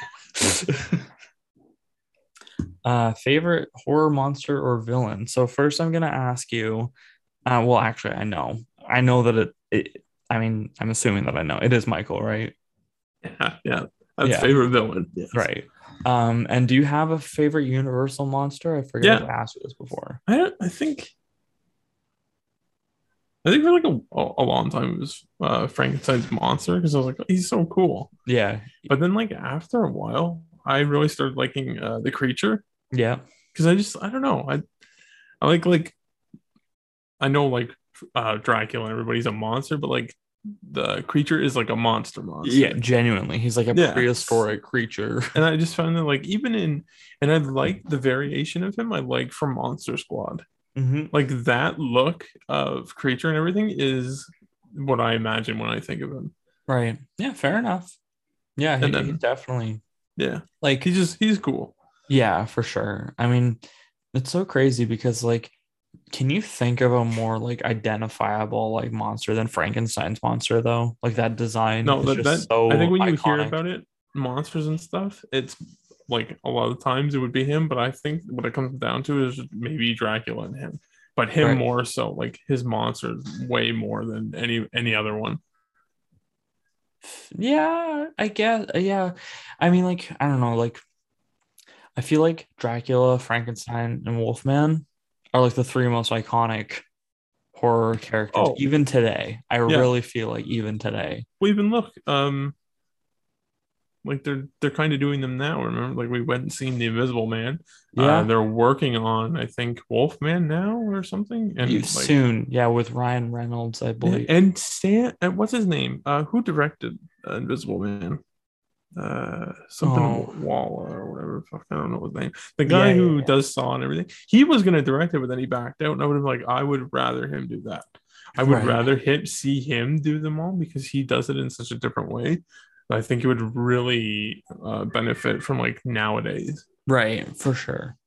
uh favorite horror monster or villain. So first I'm gonna ask you, uh well actually I know. I know that it, it I mean, I'm assuming that I know. It is Michael, right? Yeah, yeah. That's yeah. favorite villain. Yes. Right. Um, and do you have a favorite Universal monster? I forgot yeah. to ask you this before. I I think I think for like a, a long time it was uh, Frankenstein's monster because I was like, he's so cool. Yeah. But then like after a while, I really started liking uh, the creature. Yeah. Because I just I don't know I I like like I know like uh, Dracula and everybody's a monster, but like the creature is like a monster monster. Yeah, genuinely. He's like a yeah. prehistoric creature. And I just found that like even in and I like the variation of him I like from Monster Squad. Mm-hmm. Like that look of creature and everything is what I imagine when I think of him. Right. Yeah, fair enough. Yeah, he, then, definitely. Yeah. Like he's just he's cool. Yeah, for sure. I mean, it's so crazy because like can you think of a more like identifiable like monster than Frankenstein's monster though? Like that design. No, that, that so I think when iconic. you hear about it, monsters and stuff, it's like a lot of times it would be him, but I think what it comes down to is maybe Dracula and him, but him right. more so. Like his monsters way more than any any other one. Yeah, I guess. Yeah, I mean, like I don't know, like I feel like Dracula, Frankenstein, and Wolfman are like the three most iconic horror characters oh. even today. I yeah. really feel like even today. Well even look um like they're they're kind of doing them now remember? Like we went and seen the invisible man. Uh, yeah. uh, they're working on i think wolfman now or something? And like, soon. Yeah with ryan reynolds i believe. and stan what's his name? Uh who directed uh, invisible man uh something oh. Walla or whatever. Fuck, I don't know his name. The guy yeah, who yeah. does Saw and everything. He was gonna direct it, but then he backed out. And I would have like, I would rather him do that. I would right. rather him see him do them all because he does it in such a different way. I think it would really uh, benefit from like nowadays. Right, for sure.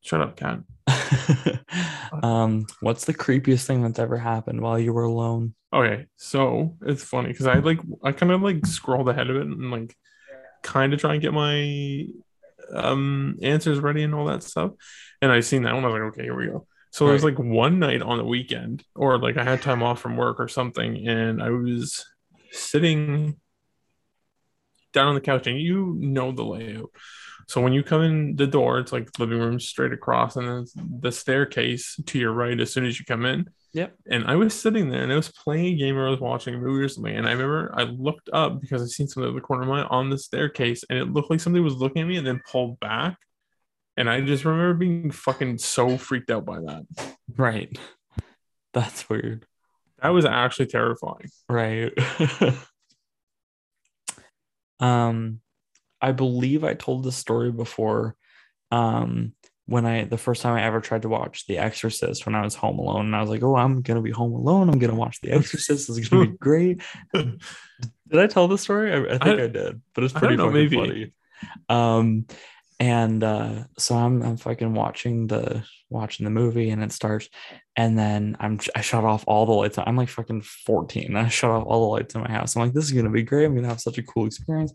Shut up, cat. um, what's the creepiest thing that's ever happened while you were alone? Okay, so it's funny because I like I kind of like scrolled ahead of it and like kind of try and get my um answers ready and all that stuff. And I seen that one, I was like, okay, here we go. So right. there was like one night on the weekend, or like I had time off from work or something, and I was sitting down on the couch, and you know the layout. So when you come in the door, it's like living room straight across, and then the staircase to your right as soon as you come in. Yep. And I was sitting there and I was playing a game or I was watching a movie or something. And I remember I looked up because I seen something in the corner of my on the staircase and it looked like somebody was looking at me and then pulled back. And I just remember being fucking so freaked out by that. Right. That's weird. That was actually terrifying. Right. um I believe I told this story before. Um when I the first time I ever tried to watch The Exorcist when I was home alone, and I was like, "Oh, I'm gonna be home alone. I'm gonna watch The Exorcist. Is gonna be great." did I tell the story? I, I think I, I, did, but it's pretty know, fucking funny. Um, and uh, so I'm I'm fucking watching the watching the movie, and it starts, and then I'm I shut off all the lights. I'm like fucking 14. I shut off all the lights in my house. I'm like, this is gonna be great. I'm gonna have such a cool experience.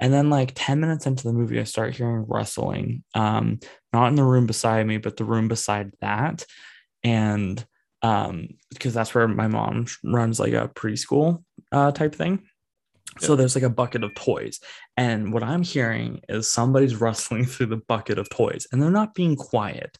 And then like 10 minutes into the movie, I start hearing rustling. Um, not in the room beside me, but the room beside that. And um, because that's where my mom runs like a preschool uh type thing. So there's like a bucket of toys. And what I'm hearing is somebody's rustling through the bucket of toys and they're not being quiet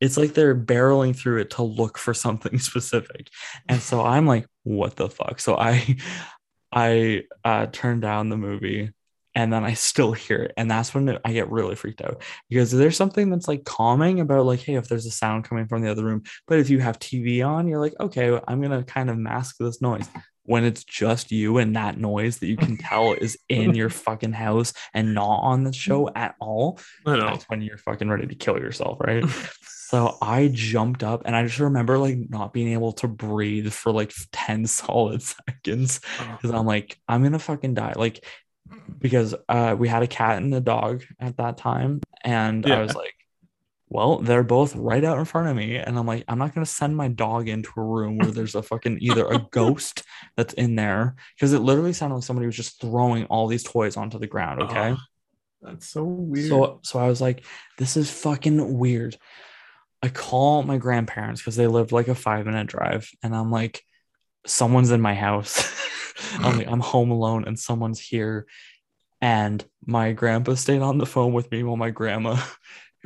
it's like they're barreling through it to look for something specific and so i'm like what the fuck so i i uh turned down the movie and then I still hear it. And that's when I get really freaked out because there's something that's like calming about like, hey, if there's a sound coming from the other room, but if you have TV on, you're like, okay, I'm gonna kind of mask this noise. When it's just you and that noise that you can tell is in your fucking house and not on the show at all, that's when you're fucking ready to kill yourself, right? so I jumped up and I just remember like not being able to breathe for like 10 solid seconds because I'm like, I'm gonna fucking die. Like, because uh we had a cat and a dog at that time, and I was like, well, they're both right out in front of me. And I'm like, I'm not gonna send my dog into a room where there's a fucking either a ghost that's in there. Because it literally sounded like somebody was just throwing all these toys onto the ground. Okay. Oh, That's so weird. So so I was like, this is fucking weird. I call my grandparents because they live like a five minute drive, and I'm like, someone's in my house. I'm like, I'm home alone and someone's here. And my grandpa stayed on the phone with me while my grandma,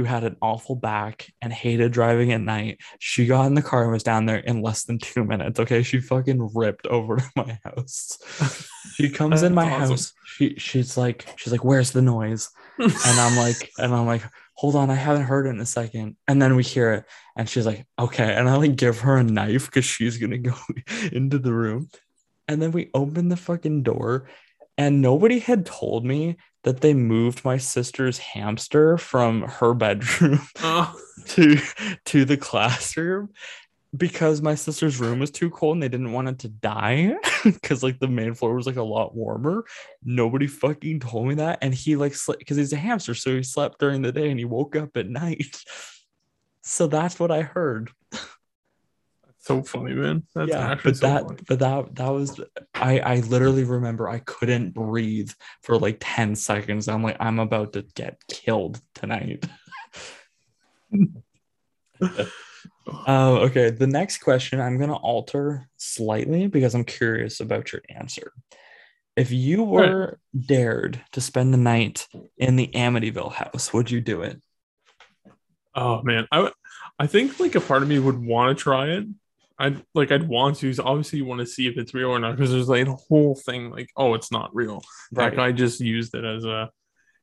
who had an awful back and hated driving at night, she got in the car and was down there in less than two minutes. Okay. She fucking ripped over to my house. She comes in my awesome. house. She she's like, she's like, where's the noise? and I'm like, and I'm like, hold on, I haven't heard it in a second. And then we hear it, and she's like, okay. And I like give her a knife because she's gonna go into the room. And then we open the fucking door, and nobody had told me that they moved my sister's hamster from her bedroom Oh, to to the classroom because my sister's room was too cold and they didn't want it to die because like the main floor was like a lot warmer. Nobody fucking told me that. And he like slept because he's a hamster so he slept during the day and he woke up at night. So that's what i heard so funny, man. That's yeah actually but so that funny. but that that was i i literally remember i couldn't breathe for like 10 seconds i'm like i'm about to get killed tonight Oh, okay. The next question I'm going to alter slightly because I'm curious about your answer. If you right. were dared to spend the night in the Amityville house, would you do it? Oh man, I I think like a part of me would want to try it. I'd like I'd want to. So obviously, you want to see if it's real or not because there's like a whole thing like, oh, it's not real. That guy just used it as a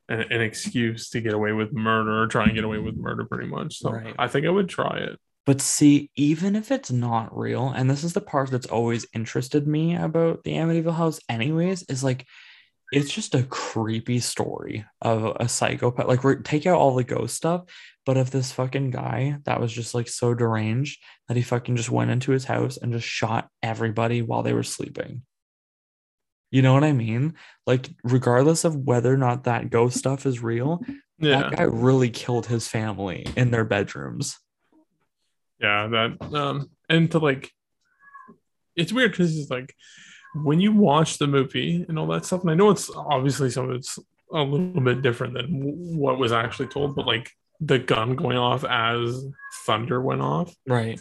an, an excuse to get away with murder or try and get away with murder, pretty much. So Right. I think I would try it. But see, even if it's not real, and this is the part that's always interested me about the Amityville house, anyways, is like it's just a creepy story of a psychopath. Like, we take out all the ghost stuff, but of this fucking guy that was just like so deranged that he fucking just went into his house and just shot everybody while they were sleeping. You know what I mean? Like, regardless of whether or not that ghost stuff is real, Yeah, that guy really killed his family in their bedrooms. yeah. That um, and to like, it's weird because it's like when you watch the movie and all that stuff, and I know it's obviously some of it's a little bit different than what was actually told, but like the gun going off as thunder went off, Right.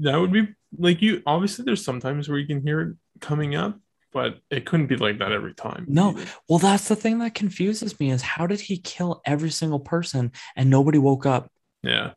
that would be like you. Obviously, there's sometimes where you can hear it coming up, but it couldn't be like that every time. No. Well, that's the thing that confuses me is how did he kill every single person and nobody woke up? Yeah.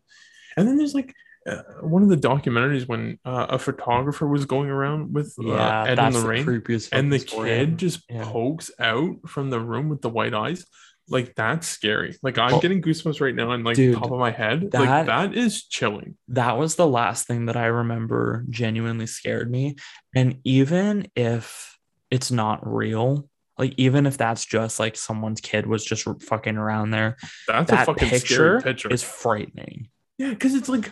And then there's like uh, one of the documentaries when uh, a photographer was going around with uh, Yeah, Ed in the Lorraine, and the kid just Yeah. pokes out from the room with the white eyes. Like that's scary. Like I'm Well, getting goosebumps right now, and like dude, top of my head, that- like that is chilling. that was the last thing that I remember genuinely scared me. And even if it's not real, like even if that's just like someone's kid was just fucking around there, That's a that fucking picture, scary picture. is frightening. Yeah, because it's like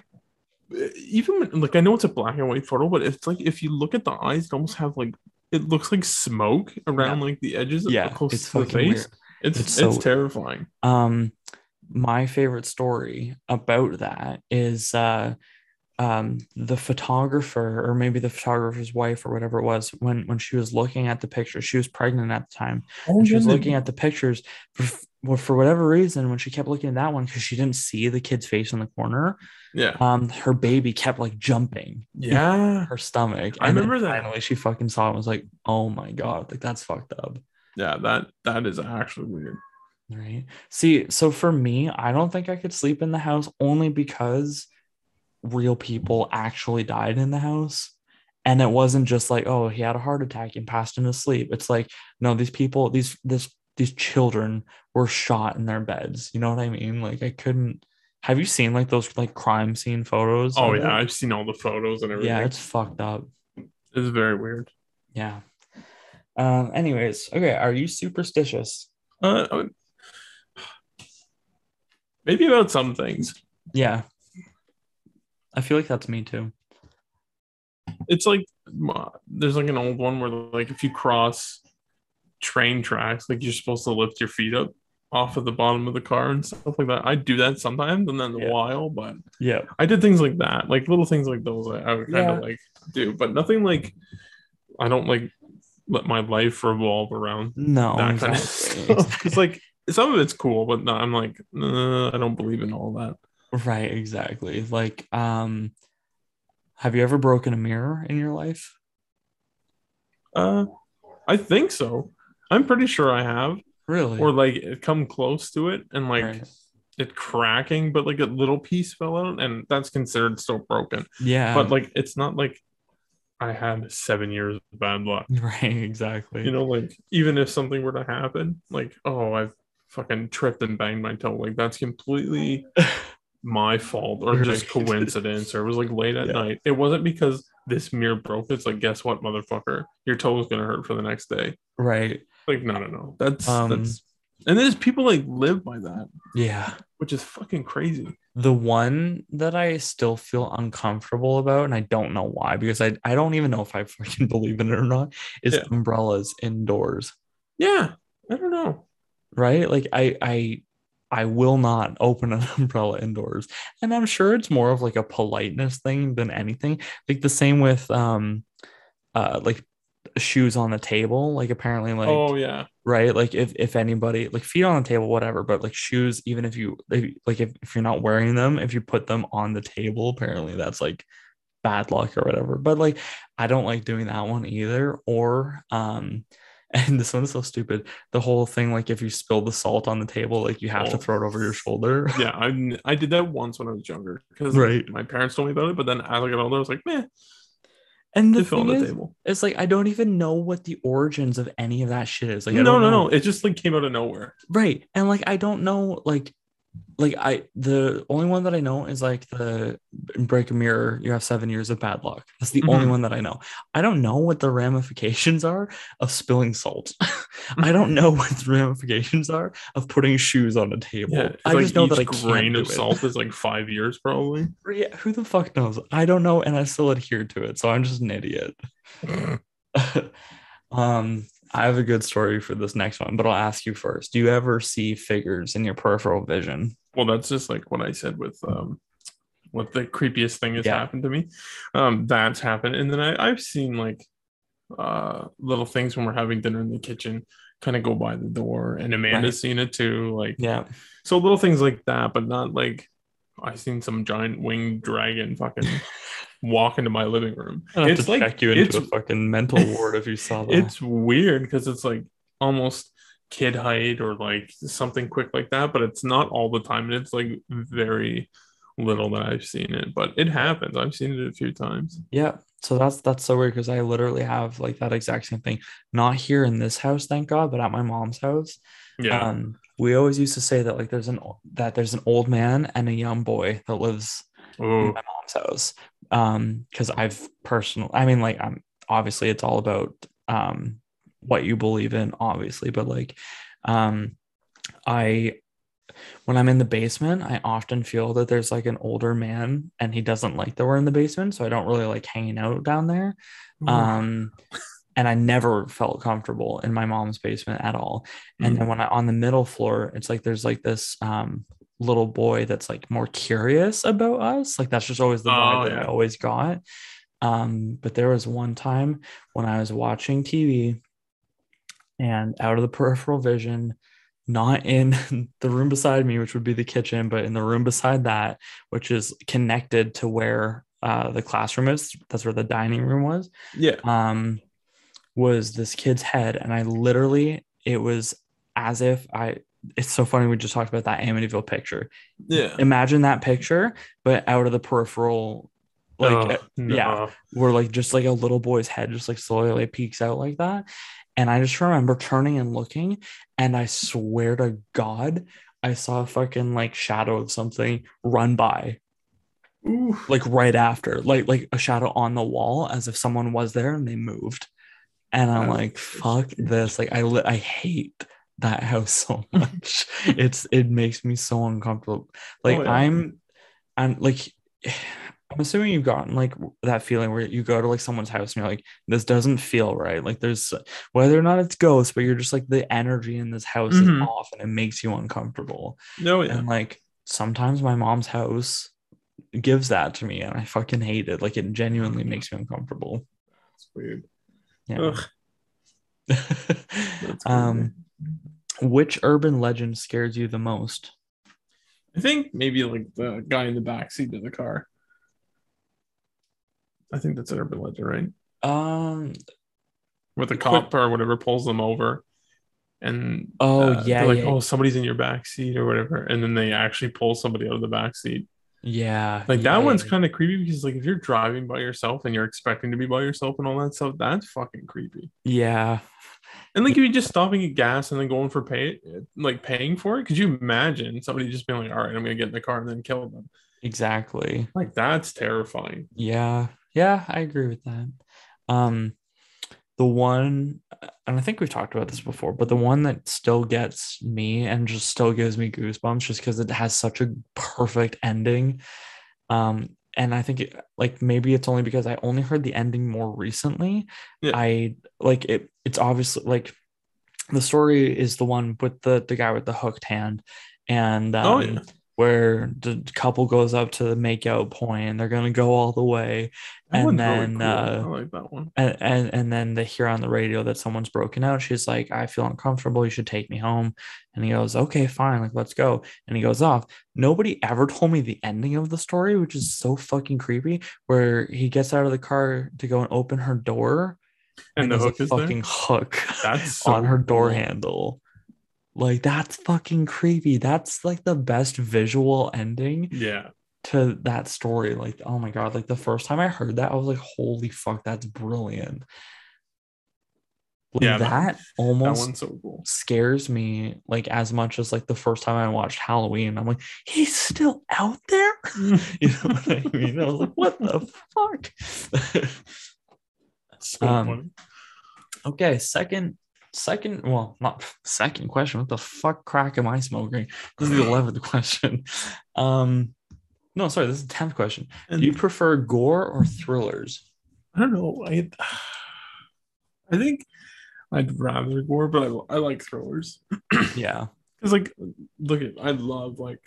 even when, like I know it's a black and white photo, but it's like if you look at the eyes, it almost have like it looks like smoke around like the edges of Yeah, close it's to the face. weird. It's It's it's, terrifying. Um, my favorite story about that is uh, um, the photographer, or maybe the photographer's wife, or whatever it was, when when she was looking at the pictures, she was pregnant at the time. Oh, and she was looking at the pictures for, well, for whatever reason when she kept looking at that one because she didn't see the kid's face in the corner yeah, um her baby kept like jumping yeah, her stomach I remember that. finally she fucking saw it and was like oh my god like that's fucked up yeah. That that is actually weird. right see so for me i don't think i could sleep in the house only because real people actually died in the house and it wasn't just like oh he had a heart attack and passed in his sleep it's like no these people these this these children were shot in their beds. You know what I mean? Like I couldn't. Have you seen like those like crime scene photos? Oh of it? yeah, I've seen all the photos and everything. yeah, it's fucked up. it's very weird. Yeah. Um. Anyways, okay. Are you superstitious? Uh, I maybe about some things. Yeah. I feel like that's me too. It's like there's like an old one where like if you cross train tracks, like you're supposed to lift your feet up off of the bottom of the car and stuff like that. I do that sometimes and then Yeah. a while, but Yeah. I did things like that, like little things like those. I, I would kind Yeah. of like do, but nothing like I don't like let my life revolve around No. that kind of exactly. stuff. It's like some of it's cool, but no, I'm like uh, I don't believe in all that. Right, exactly. Like, um, have you ever broken a mirror in your life? Uh, I think so. I'm pretty sure I have, Really? or like come close to it and like Right. it cracking, but like a little piece fell out, and that's considered still broken. yeah. but like it's not like I had seven years of bad luck. right, exactly. You know, like even if something were to happen, like oh I've fucking tripped and banged my toe, like that's completely my fault or just coincidence or it was like late at Yeah. night. It wasn't because this mirror broke. It's like guess what, motherfucker, your toe is gonna hurt for the next day. right. Like no no no, that's Um, that's and there's people like live by that, Yeah. which is fucking crazy. The one that I still feel uncomfortable about, and I don't know why, because I, I don't even know if I fucking believe in it or not, is Yeah. umbrellas indoors. Yeah, I don't know. Right? Like I I I will not open an umbrella indoors. And I'm sure it's more of like a politeness thing than anything. Like the same with um uh like shoes on the table. Like apparently like oh yeah, right like if if anybody like feet on the table whatever but like shoes even if you if, like if, if you're not wearing them if you put them on the table apparently that's like bad luck or whatever but like i don't like doing that one either or um and this one is so stupid the whole thing like if you spill the salt on the table like you have to Oh. throw it over your shoulder yeah, I I did that once when I was younger because Right. my parents told me about it. But then as I got older, I was like, man, and the it fell on thing the is, table. it's like i don't even know what the origins of any of that shit is like no, no, know. no. It just like came out of nowhere. right and like i don't know like like i the only one that i know is like the break a mirror you have seven years of bad luck. That's the only Mhm. one that i know. I don't know what the ramifications are of spilling salt. I don't know what the ramifications are of putting shoes on a table. Yeah, i like just know that can't grain of salt is like five years probably. yeah who the fuck knows? I don't know and i still adhere to it so i'm just an idiot. Um, I have a good story for this next one, but I'll ask you first. Do you ever see figures in your peripheral vision? Well, that's just like what I said with um, what the creepiest thing has Yeah. happened to me. Um, that's happened, and then I, I've seen like uh little things when we're having dinner in the kitchen, kind of go by the door, and Amanda's Right. seen it too. Like Yeah. so, little things like that, but not like I seen some giant winged dragon fucking walk into my living room. I have It's to like check you into a fucking mental ward if you saw that. it's weird because it's like almost kid height or like something quick like that, but it's not all the time. And it's like very little that I've seen it, but it happens. I've seen it a few times. yeah. So that's that's so weird because I literally have like that exact same thing. Not here in this house, thank God, but at my mom's house. Yeah. Um, we always used to say that like there's an that there's an old man and a young boy that lives in oh, my mom's house. Um, because I've personal I mean, like I'm obviously it's all about um what you believe in, obviously, but like um I when I'm in the basement, I often feel that there's like an older man and he doesn't like that we're in the basement. So I don't really like hanging out down there. Um and I never felt comfortable in my mom's basement at all. And then when I on the middle floor, it's like there's like this um little boy that's like more curious about us. Like that's just always the vibe Oh, that I always got. Um, but there was one time when I was watching TV and out of the peripheral vision, not in the room beside me, which would be the kitchen, but in the room beside that, which is connected to where uh, the classroom is. That's where the dining room was yeah. um was this kid's head and i literally it was as if i it's so funny we just talked about that amityville picture Yeah. imagine that picture but out of the peripheral like Oh, uh, yeah no. where like just like a little boy's head just like slowly like peeks out like that And I just remember turning and looking, and I swear to God, I saw a fucking like shadow of something run by, Ooh. like right after, like like a shadow on the wall, as if someone was there and they moved. And I'm That's like, fuck this. Like I li- I hate that house so much. it's it makes me so uncomfortable. Like Oh, yeah. I'm I'm like I'm assuming you've gotten like that feeling where you go to like someone's house and you're like, this doesn't feel right. Like there's whether or not it's ghosts, but you're just like the energy in this house Mhm. is off and it makes you uncomfortable. No, yeah. And like sometimes my mom's house gives that to me and I fucking hate it. Like it genuinely makes me uncomfortable. It's weird. Yeah. Ugh, that's um which urban legend scares you the most? I think maybe like the guy in the back seat of the car. I think that's an urban legend, right? Um Where the Quick- cop or whatever pulls them over, and Oh, uh, yeah, like, yeah. oh, somebody's in your back seat or whatever, and then they actually pull somebody out of the back seat. yeah. Like yeah, that one's kind of creepy because like if you're driving by yourself and you're expecting to be by yourself and all that stuff, that's fucking creepy. yeah. And like if you're just stopping at gas and then going for pay, like paying for it, could you imagine somebody just being like, all right, I'm gonna get in the car and then kill them? Exactly. Like that's terrifying. Yeah. Yeah, I agree with that. Um the one and I think we've talked about this before, but the one that still gets me and just still gives me goosebumps just because it has such a perfect ending. Um and I think it, like maybe it's only because I only heard the ending more recently. Yeah. I like it it's obviously like the story is the one with the the guy with the hooked hand and um, Oh, yeah. Where the couple goes up to the make out point and they're gonna go all the way That And then, really cool. uh, like that one. and, and and then they hear on the radio that someone's broken out she's like i feel uncomfortable you should take me home and he goes okay fine like let's go and he goes off nobody ever told me the ending of the story which is so fucking creepy where he gets out of the car to go and open her door And the there's hook a is fucking there. hook That's on so her door cool. handle like that's fucking creepy that's like the best visual ending Yeah. to that story. Like, oh my god, like the first time I heard that, I was like, holy fuck, that's brilliant. Like, Yeah, that, that- That almost one's so cool. scares me like as much as like the first time I watched Halloween. I'm like, he's still out there. you know what I mean? I was like, what the fuck? So Um, okay, second, second, well, not second question. What the fuck crack am I smoking? This is the eleventh question. Um, no, sorry, this is the tenth question. And Do you prefer gore or thrillers? I don't know. I I think I'd rather gore, but I, I like thrillers. Yeah, Because like, look at I love like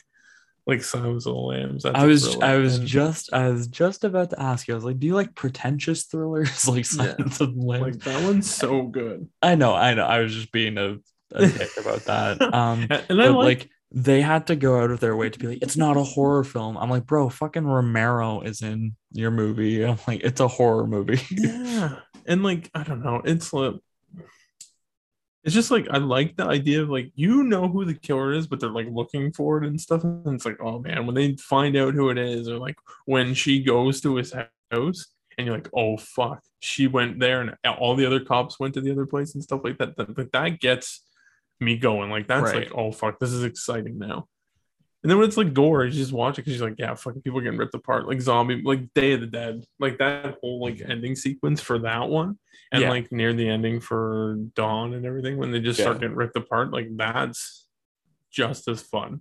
like Silence of the Lambs. That's I a was. I was And, just I was just about to ask you. I was like, do you like pretentious thrillers like Yeah. Of the Lambs? like that one's so good. I know, I know. I was just being a, a dick about that. Um, And, and I like, like they had to go out of their way to be like, it's not a horror film. I'm like, bro, fucking Romero is in your movie. I'm like, it's a horror movie. yeah, and like I don't know, it's like it's just like I like the idea of like you know who the killer is, but they're like looking for it and stuff. And it's like, oh man, when they find out who it is, or like when she goes to his house and you're like, oh fuck, she went there and all the other cops went to the other place and stuff like that. That, that, that gets me going. Like that's Right. like, oh fuck, this is exciting now. And then when it's like gore, you just watch it because you're like, yeah, fucking people getting ripped apart, like zombie, like Day of the Dead, like that whole like ending sequence for that one, and Yeah. like near the ending for Dawn and everything when they just start getting ripped apart, like that's just as fun.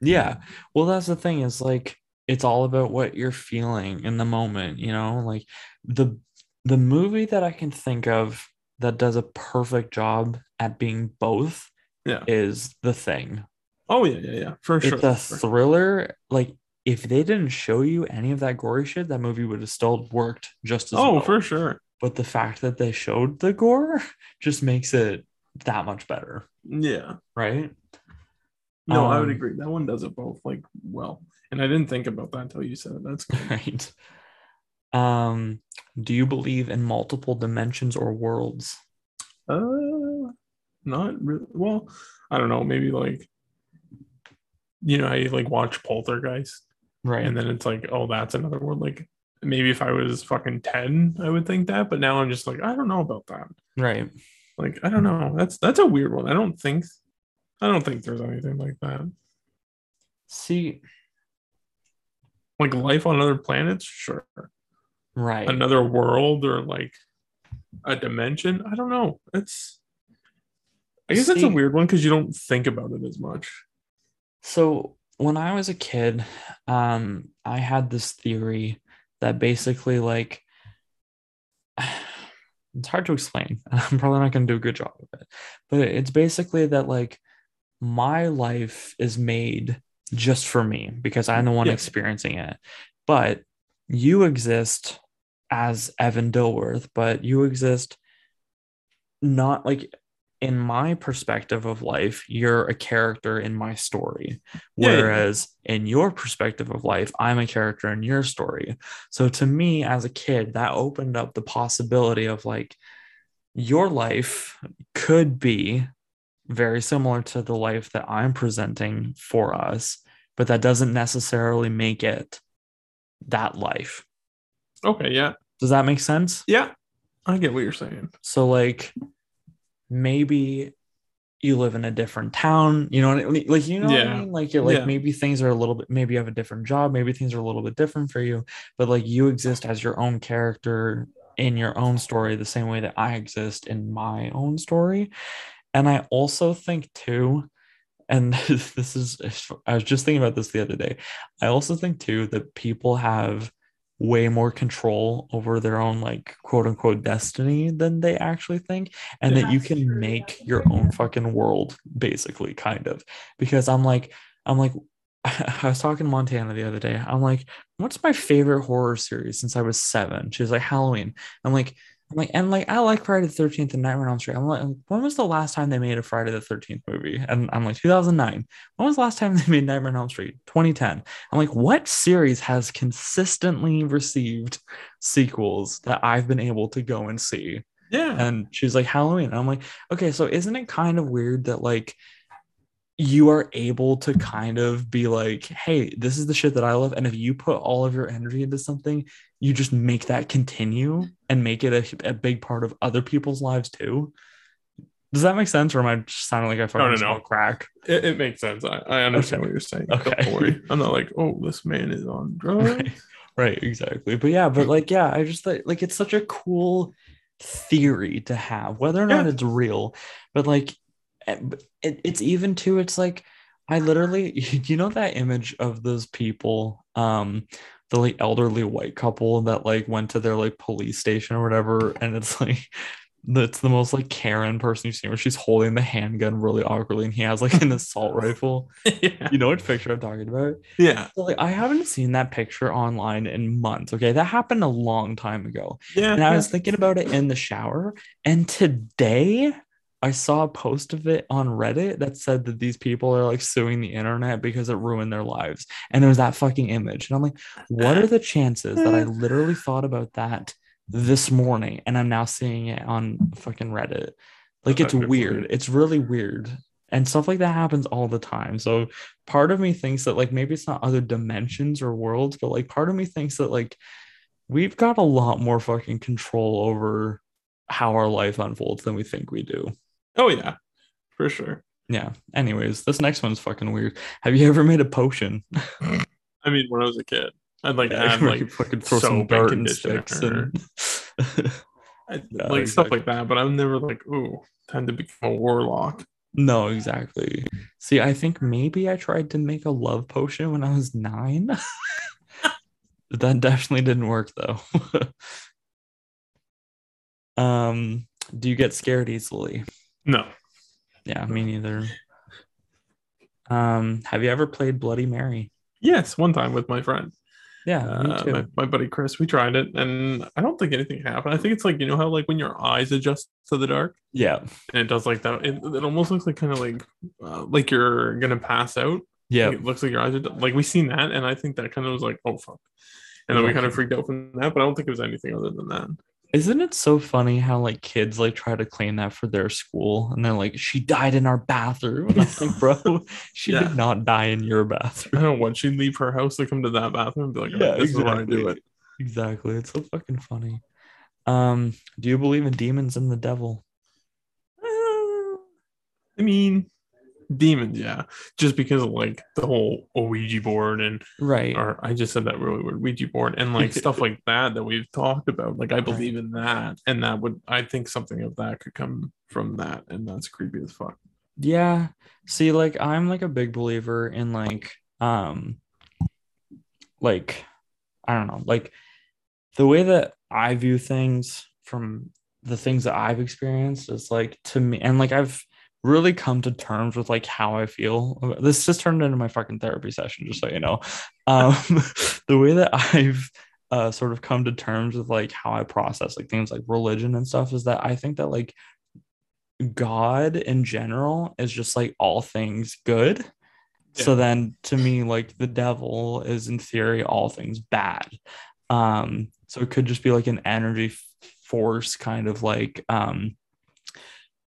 Yeah. Well, that's the thing is like it's all about what you're feeling in the moment, you know? Like the the movie that I can think of that does a perfect job at being both Yeah. is The Thing. Oh yeah, yeah, yeah, for sure. It's a for- thriller. Like if they didn't show you any of that gory shit, that movie would have still worked just as Oh, well. for sure. But the fact that they showed the gore just makes it that much better, Yeah. right? No, I would Um, agree. That one does it both like well. And I didn't think about that until you said it. That's good. right um do you believe in multiple dimensions or worlds Uh, not really. Well, I don't know. Maybe like, you know, how you like watch Poltergeist, right and then it's like, oh, that's another world. Like, maybe if I was fucking ten, I would think that. But now I'm just like, I don't know about that. right Like I don't know. That's that's a weird one. I don't think I don't think there's anything like that. See, Like life on other planets, sure. right. Another world or like a dimension. I don't know. It's I guess that's a weird one because you don't think about it as much. So when I was a kid, um, I had this theory that basically like it's hard to explain. I'm probably not going to do a good job of it, but it's basically that like my life is made just for me because I'm the one Yeah. experiencing it. But you exist as Evan Dilworth, but you exist not like in my perspective of life, you're a character in my story. Yeah, yeah. Whereas in your perspective of life, I'm a character in your story. So to me, as a kid, that opened up the possibility of like your life could be very similar to the life that I'm presenting for us, but that doesn't necessarily make it that life. Okay, yeah. Does that make sense? Yeah. I get what you're saying. So like maybe you live in a different town, you know what I mean? Like you know what I mean? Like you're like Yeah. maybe things are a little bit maybe you have a different job, maybe things are a little bit different for you, but like you exist as your own character in your own story the same way that I exist in my own story. And I also think too and this is I was just thinking about this the other day. I also think too that people have way more control over their own like quote unquote destiny than they actually think and that you can make your own fucking world basically kind of. Because i'm like i'm like i was talking to montana the other day. I'm like what's my favorite horror series since i was seven? She was like halloween. I'm like i'm like and like i like friday the 13th and nightmare on elm street i'm like when was the last time they made a friday the 13th movie and i'm like 2009 when was the last time they made nightmare on elm street 2010 I'm like, what series has consistently received sequels that I've been able to go and see? Yeah. And she's like, Halloween. And I'm like, okay, so isn't it kind of weird that like you are able to kind of be like, hey, this is the shit that I love. And if you put all of your energy into something, you just make that continue and make it a, a big part of other people's lives too. Does that make sense? Or am I just sounding like I fucking no, no. smell crack? It, it makes sense. I, I understand Okay. what you're saying. Okay. Don't worry. I'm not like, oh, this man is on drugs. right right exactly but yeah but like yeah i just like like it's such a cool theory to have whether or not Yeah. it's real but like it, it's even too it's like i literally you know that image of those people um the like elderly white couple that like went to their like police station or whatever and it's like that's the most like Karen person you've seen where she's holding the handgun really awkwardly and he has like an assault rifle. yeah. You know what picture I'm talking about? Yeah. So, like I haven't seen that picture online in months. Okay, that happened a long time ago, Yeah. and I was thinking about it in the shower. And today, I saw a post of it on Reddit that said that these people are like suing the internet because it ruined their lives. And there was that fucking image, and I'm like, what are the chances that I literally thought about that this morning, and I'm now seeing it on fucking Reddit? Like it's weird. It's really weird. And stuff like that happens all the time. So part of me thinks that like maybe it's not other dimensions or worlds, but like part of me thinks that like we've got a lot more fucking control over how our life unfolds than we think we do. Oh yeah, for sure. Yeah. Anyways, this next one's fucking weird. Have you ever made a potion? I mean, when I was a kid, I'd like Yeah, add like fucking throw some dirt and sticks and I- Yeah, like stuff like that. But I'm never like, ooh, time to become a warlock. no, exactly. See, I think maybe I tried to make a love potion when I was nine. that definitely didn't work though. um, do you get scared easily? No. Yeah, me neither. Um, have you ever played Bloody Mary? Yes, one time with my friend, Yeah, me uh, too. my, my buddy Chris. We tried it, and I don't think anything happened. I think it's like you know how like when your eyes adjust to the dark, yeah, and it does like that. It, it almost looks like kind of like uh, like you're gonna pass out. yeah. Like, it looks like your eyes are like we seen that, and I think that kind of was like, oh fuck. And then we kind of freaked out from that, but I don't think it was anything other than that. Isn't it so funny how like kids like try to claim that for their school and they're like, she died in our bathroom. And I'm like, bro, she Yeah. did not die in your bathroom. I don't know she'd leave her house to come to that bathroom and be like, "Alright, this is where I do it. Exactly. It's so fucking funny. Um, do you believe in demons and the devil? I mean, demons, yeah. Just because of like the whole Ouija board and right. or I just said that really weird Ouija board and like stuff like that that we've talked about. Like I believe in that, and that would I think something of that could come from that, and that's creepy as fuck. Yeah. See, like I'm like a big believer in like um like I don't know, like the way that I view things from the things that I've experienced is like to me and like I've really come to terms with like how I feel. This just turned into my fucking therapy session, just so you know. Um the way that I've uh sort of come to terms with like how I process like things like religion and stuff is that I think that like God in general is just like all things good. So then to me, like the devil is in theory all things bad. Um, so it could just be like an energy force kind of like um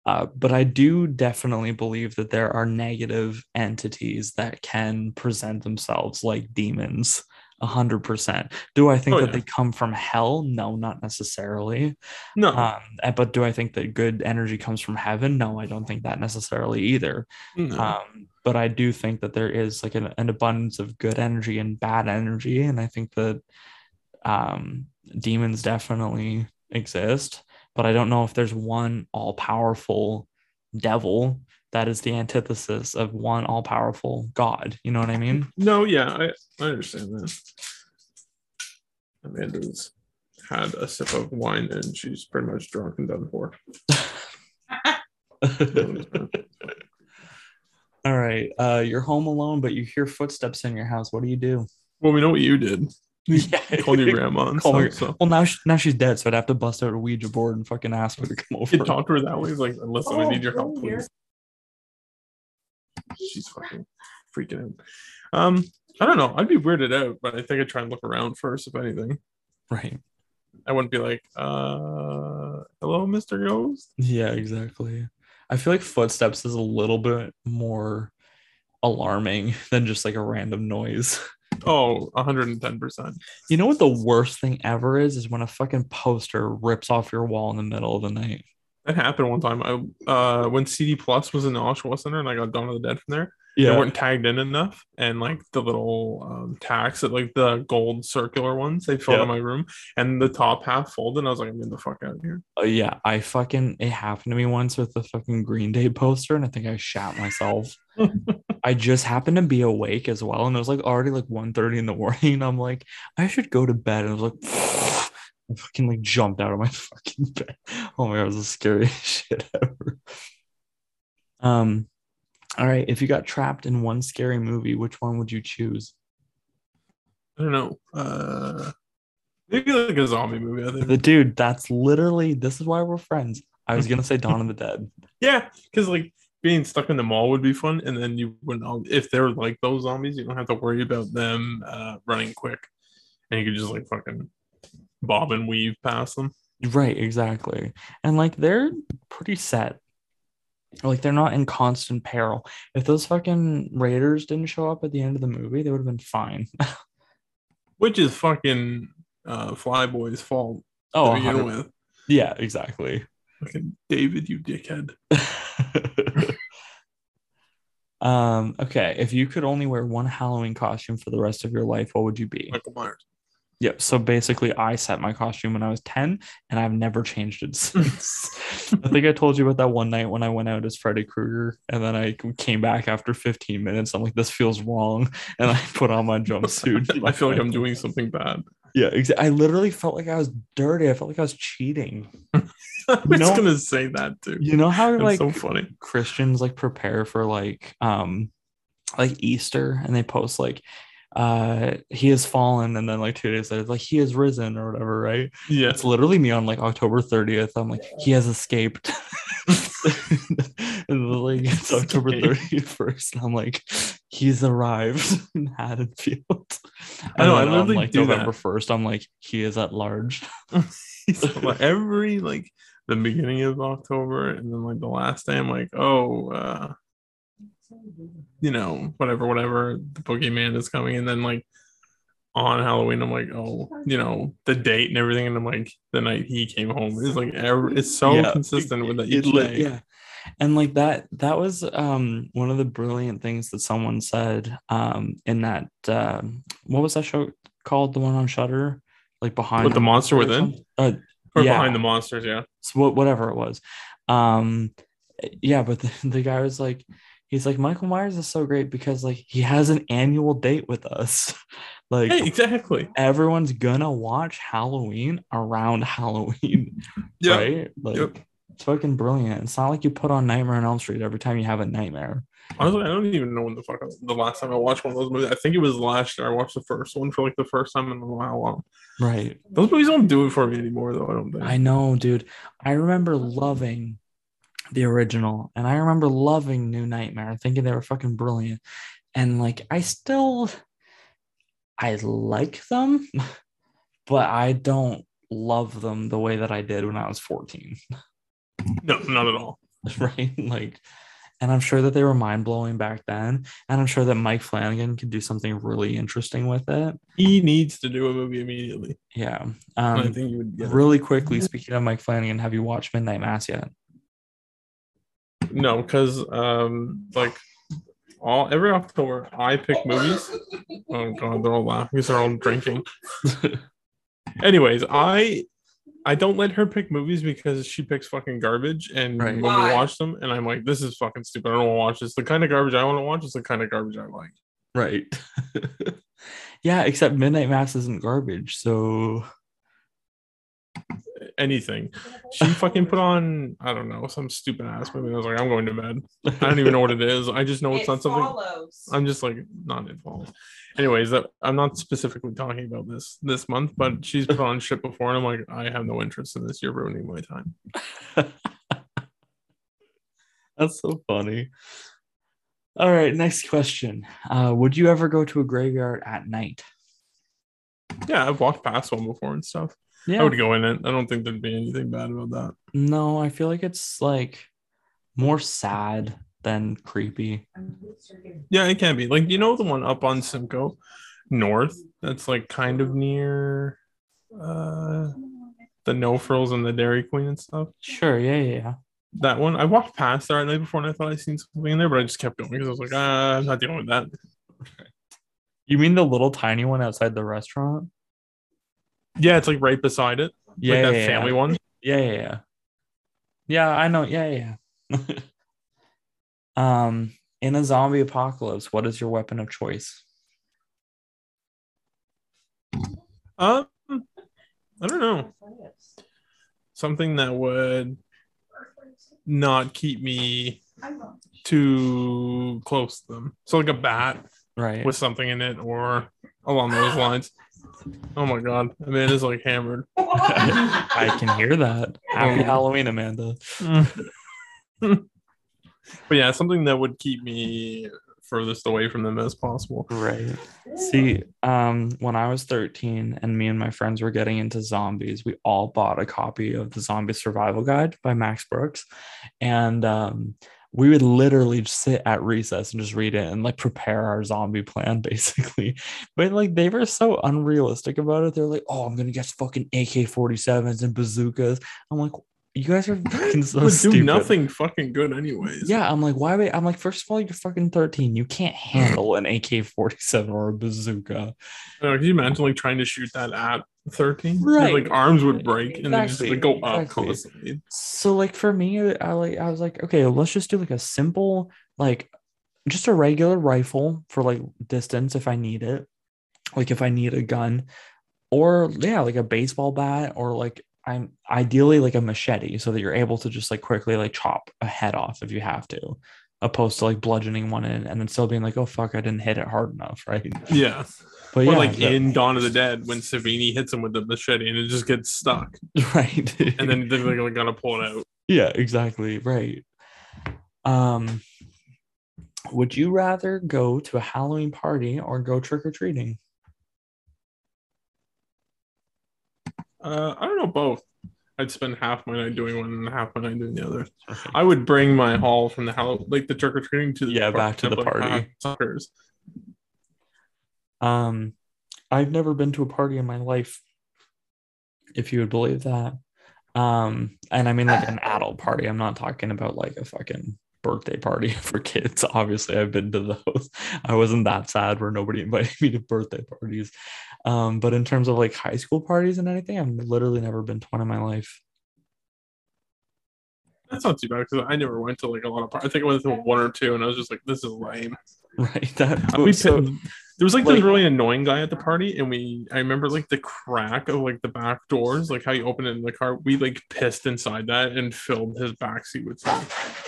uh, but I do definitely believe that there are negative entities that can present themselves like demons. A hundred percent. Do I think Oh, that yeah. they come from hell? No, not necessarily. No, Um, uh, but do I think that good energy comes from heaven? No, I don't think that necessarily either. no. Um, but I do think that there is like an, an abundance of good energy and bad energy, and I think that um, demons definitely exist. But I don't know if there's one all powerful devil that is the antithesis of one all powerful God. You know what I mean? No, yeah, I, I understand that. Amanda's had a sip of wine and she's pretty much drunk and done for. All right. Uh, you're home alone, but you hear footsteps in your house. What do you do? Well, we know what you did. Yeah. Called your grandma and Call stuff. her- So Well, now she, now she's dead, so I'd have to bust out a Ouija board and fucking ask her to come over. you talk to her that way. Like, listen, I Oh, need your help, oh, yeah. please. She's fucking freaking out. Um, I don't know. I'd be weirded out, but I think I'd try and look around first, if anything. Right. I wouldn't be like, uh, hello, Mr. Ghost. Yeah, exactly. I feel like footsteps is a little bit more alarming than just like a random noise. Oh, 110%. You know what the worst thing ever is? Is when a fucking poster rips off your wall in the middle of the night. That happened one time. I uh when CD Plus was in the Oshawa Center and I got Dawn of the Dead from there. They weren't tagged in enough, and like the little um, tacks, that like the gold circular ones, they filled Yeah. in my room, and the top half folded. And I was like, I'm getting the fuck out of here. Oh yeah, I fucking it happened to me once with the fucking Green Day poster, and I think I shat myself. I just happened to be awake as well, and it was like already like 1.30 in the morning. I'm like, I should go to bed. And I was like, I fucking like jumped out of my fucking bed. Oh my god, it was the scariest shit ever. Um, all right, if you got trapped in one scary movie, which one would you choose? I don't know. Uh, maybe like a zombie movie. I think. The dude, that's literally this is why we're friends. I was gonna say Dawn of the Dead. Yeah, because like being stuck in the mall would be fun, and then you wouldn't. If they're like those zombies, you don't have to worry about them uh, running quick, and you could just like fucking bob and weave past them. Right, exactly. And like they're pretty set. Like they're not in constant peril. If those fucking raiders didn't show up at the end of the movie, they would have been fine. Which is fucking uh, Flyboy's fault. Oh, to begin 100 with. yeah, exactly. Fucking David, you dickhead. um, okay. If you could only wear one Halloween costume for the rest of your life, what would you be? Michael Myers. Yep. So basically, I set my costume when I was 10 and I've never changed it since. I think I told you about that one night when I went out as Freddy Krueger and then I came back after 15 minutes. I'm like, this feels wrong. And I put on my jumpsuit. I feel like I'm doing something bad. Yeah, exactly. I literally felt like I was dirty. I felt like I was cheating. I was know- gonna say that too. You know how like so funny. Christians like prepare for like um like Easter and they post like uh he has fallen and then like two days later it's like he has risen or whatever, right? Yeah. It's literally me on like October 30th. I'm like, he has escaped. and then, like it's October 31st. And I'm like, he's arrived in Haddonfield. I know, I then on literally like do November that. 1st, I'm like, he is at large. So, like, every like the beginning of October and then like the last day, I'm like, oh, uh, you know, whatever, whatever. The boogeyman is coming, and then like on Halloween, I'm like, oh, you know, the date and everything, and I'm like, the night he came home is like, every, it's so Yeah. consistent with that each day. yeah. and like that that was um one of the brilliant things that someone said um in that um what was that show called the one on Shudder like behind With the monster within? uh Or Yeah. behind the monsters, yeah. so whatever it was um yeah but the, the guy was like he's like michael myers is so great because like he has an annual date with us like Hey, exactly. everyone's gonna watch halloween around halloween Yeah. right like Yep. it's fucking brilliant it's not like you put on nightmare on elm street every time you have a nightmare Honestly, I don't even know when the fuck I- the last time I watched one of those movies. I think it was last year. I watched the first one for like the first time in a while. right Those movies don't do it for me anymore, though. I don't think. i know dude i remember loving the original and i remember loving new nightmare thinking they were fucking brilliant and like i still i like them but i don't love them the way that i did when i was 14 no, not at all. right like and i'm sure that they were mind-blowing back then and i'm sure that mike flanagan could do something really interesting with it He needs to do a movie immediately. yeah And I um think you would get it. really quickly speaking of mike flanagan have you watched midnight mass yet No, because um, like all every October I pick movies. Oh god, they're all laughing because they're all drinking. Anyways, I I don't let her pick movies because she picks fucking garbage, and Right. when Why? we watch them, and I'm like, this is fucking stupid. I don't want to watch this. The kind of garbage I want to watch is the kind of garbage I like. right yeah except midnight mass isn't garbage so Anything. She fucking put on I don't know some stupid ass movie. I was like, I'm going to bed. I don't even know what it is. I just know it's it not something. I'm just like not involved. Anyways, that I'm not specifically talking about this this month, but she's put on shit before, and I'm like, I have no interest in this. You're ruining my time. that's so funny all right next question uh would you ever go to a graveyard at night Yeah, I've walked past one before and stuff. Yeah I would go in it. I don't think there'd be anything bad about that. No, I feel like it's like more sad than creepy. Yeah, it can be. Like you know the one up on Simcoe North that's like kind of near uh the no frills and the Dairy Queen and stuff. Sure, yeah, yeah, yeah. That one I walked past there at night before and I thought I seen something in there, but I just kept going because I was like, ah, I'm not dealing with that. You mean the little tiny one outside the restaurant? Yeah, it's like right beside it. Yeah, like that yeah, family yeah. one. Yeah, yeah, yeah. Yeah, I know. Yeah, yeah. yeah. um, in a zombie apocalypse, what is your weapon of choice? Um, I don't know. Something that would not keep me too close to them. So like a bat Right. with something in it or along those lines. Oh my god. Amanda's like hammered. I can hear that. Happy Halloween, Amanda. but yeah, something that would keep me furthest away from them as possible. Right. See, um, when I was 13 and me and my friends were getting into zombies, we all bought a copy of the Zombie Survival Guide by Max Brooks. And um, we would literally just sit at recess and just read it and like prepare our zombie plan, basically. But like they were so unrealistic about it. They're like, oh, I'm gonna get fucking AK 47s and bazookas. I'm like, you guys are fucking so would stupid. do nothing fucking good anyways. Yeah, I'm like, why? Would, I'm like, first of all, you're fucking 13. You can't handle an AK 47 or a bazooka. Uh, can you imagine like trying to shoot that at 13? Right. Like arms would break and they just like, go up exactly. constantly. So, like, for me, I like, I was like, okay, let's just do like a simple, like, just a regular rifle for like distance if I need it, like if I need a gun, or yeah, like a baseball bat, or like I'm ideally like a machete, so that you're able to just like quickly like chop a head off if you have to, opposed to like bludgeoning one in and then still being like, oh fuck, I didn't hit it hard enough, right? Yeah. But or yeah, like in Dawn of the Dead when Savini hits him with the machete and it just gets stuck. right, And then they're like, gotta pull it out. yeah, exactly, right. Um, would you rather go to a Halloween party or go trick or treating? Uh, I don't know both. I'd spend half my night doing one and half my night doing the other. I would bring my haul from the Hall, like the trick or treating to the Yeah, park- back to the party. suckers. Um, I've never been to a party in my life, if you would believe that. Um, and I mean like an adult party. I'm not talking about like a fucking birthday party for kids. Obviously, I've been to those. I wasn't that sad where nobody invited me to birthday parties. Um, but in terms of like high school parties and anything, I've literally never been to one in my life. That's not too bad because I never went to like a lot of parties. I think I went to one or two, and I was just like, "This is lame." Right. That we so, there was like, like- this really annoying guy at the party, and we I remember like the crack of like the back doors, like how you open it in the car. We like pissed inside that and filled his backseat with stuff.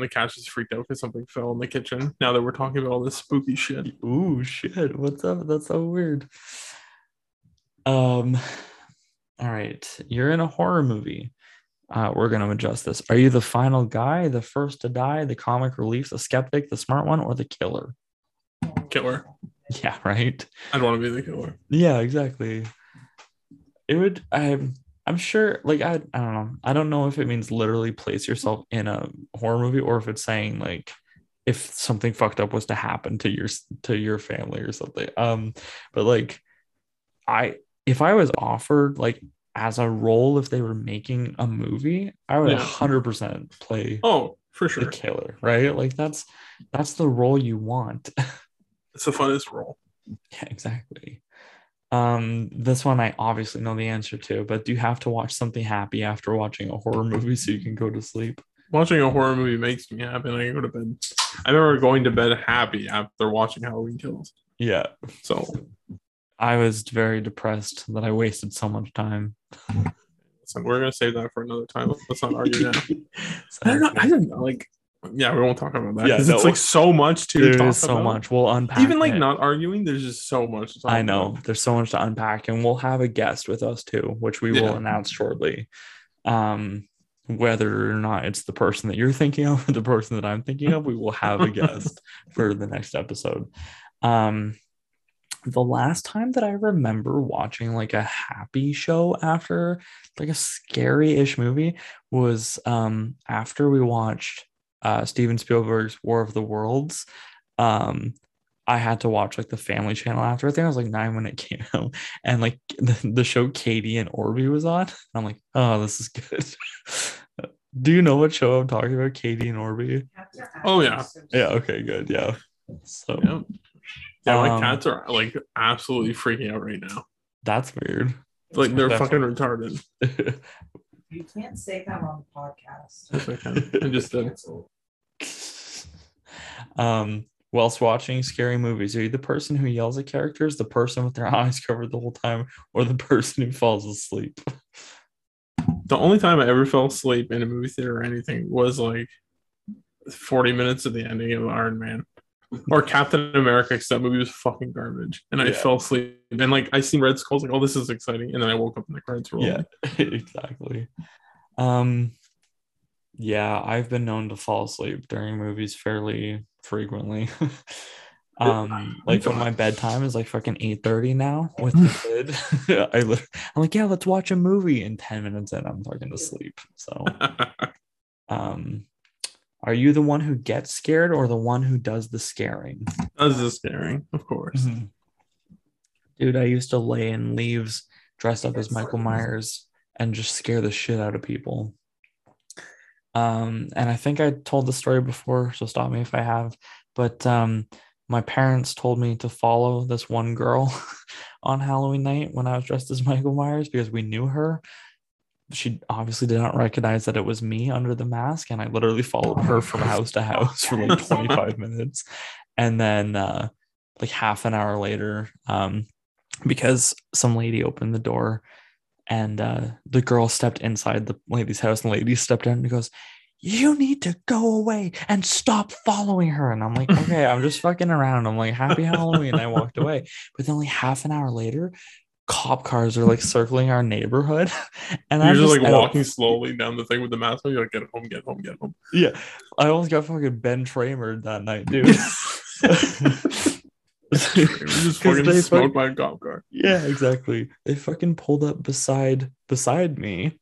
The cat just freaked out because something fell in the kitchen. Now that we're talking about all this spooky shit. Ooh, shit. What's up? That's so weird. Um, all right. You're in a horror movie. Uh, we're gonna adjust this. Are you the final guy, the first to die, the comic relief, the skeptic, the smart one, or the killer? Killer. Yeah, right. I'd want to be the killer. Yeah, exactly. It would. I'm. I'm sure. Like I. I don't know. I don't know if it means literally place yourself in a horror movie or if it's saying like if something fucked up was to happen to your to your family or something. Um. But like, I if I was offered like as a role if they were making a movie, I would Yeah. hundred percent play Oh, for sure, the killer. Right. Like that's that's the role you want. It's the funnest role. Yeah, exactly. Um, this one I obviously know the answer to, but do you have to watch something happy after watching a horror movie so you can go to sleep? Watching a horror movie makes me happy, and I go to bed. I remember going to bed happy after watching Halloween Kills. Yeah, So I was very depressed that I wasted so much time. So we're gonna save that for another time. Let's not argue now. I don't know. I don't know. Like, yeah, we won't talk about that Yeah, no. it's like so much to There talk is so about. much. We'll unpack. Even like it. not arguing, there's just so much. I know about. there's so much to unpack, and we'll have a guest with us too, which we will announce shortly. Um, whether or not it's the person that you're thinking of or the person that I'm thinking of, we will have a guest for the next episode. Um, the last time that I remember watching like a happy show after like a scary-ish movie was um after we watched uh Steven Spielberg's War of the Worlds. Um I had to watch like the family channel after. I think I was like nine when it came out. And like the, the show Katie and Orbie was on. And I'm like, oh, this is good. Do you know what show I'm talking about? Katie and Orbie? Oh, yeah. Yeah, okay, good. Yeah. So Yeah. Yeah, my Um, cats are like absolutely freaking out right now. that's weird. Like they're That's- fucking retarded. You can't say that on the podcast. Yes, I can. I just did. um whilst watching scary movies are you the person who yells at characters the person with their eyes covered the whole time or the person who falls asleep The only time I ever fell asleep in a movie theater or anything was like 40 minutes of the ending of Iron Man or Captain America, because that movie was fucking garbage. And I fell asleep. And like I seen Red Skulls, like, oh, this is exciting. And then I woke up in the credits roll. yeah exactly um yeah i've been known to fall asleep during movies fairly frequently um like when my bedtime is like fucking 8 30 now with the kid i lit- i'm like yeah let's watch a movie in 10 minutes and i'm fucking sleep. so um are you the one who gets scared or the one who does the scaring? That's just scary, of course. dude i used to lay in leaves dressed up as michael myers and just scare the shit out of people. Um and i think i told the story before so stop me if i have but um my parents told me to follow this one girl on halloween night when i was dressed as michael myers because we knew her she obviously did not recognize that it was me under the mask and i literally followed her from house to house for like 25 minutes. And then uh like half an hour later um because some lady opened the door and uh the girl stepped inside the lady's house and the lady stepped out and goes you need to go away and stop following her. And i'm like okay i'm just fucking around. I'm like happy halloween. I walked away. But then only half an hour later cop cars are like circling our neighborhood and You're i'm just like walking slowly down the thing with the mask on. You're like, get home, get home, get home. Yeah, I almost got fucking Ben Tramer that night, dude. Just fucking they smoked a cop car. yeah, exactly. They fucking pulled up beside beside me,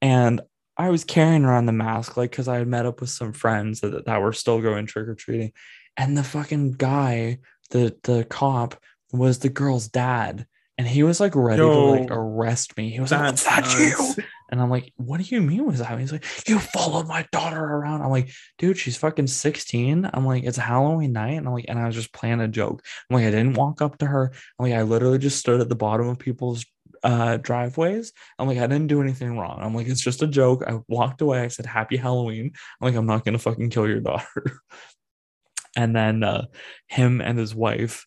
and I was carrying around the mask like because I had met up with some friends that, that were still going trick or treating, and the fucking guy, the the cop, was the girl's dad. And he was like ready to like arrest me. He was like, "Was That's that you?" And I'm like, "What do you mean was that?" He's like, "You followed my daughter around." I'm like, "Dude, she's fucking 16." I'm like, "It's Halloween night," and I'm like, and I was just playing a joke. I'm like, I didn't walk up to her. I'm like, I literally just stood at the bottom of people's uh driveways. I'm like, I didn't do anything wrong. I'm like, it's just a joke. I walked away. I said, "Happy Halloween." I'm like, I'm not gonna fucking kill your daughter. and then uh him and his wife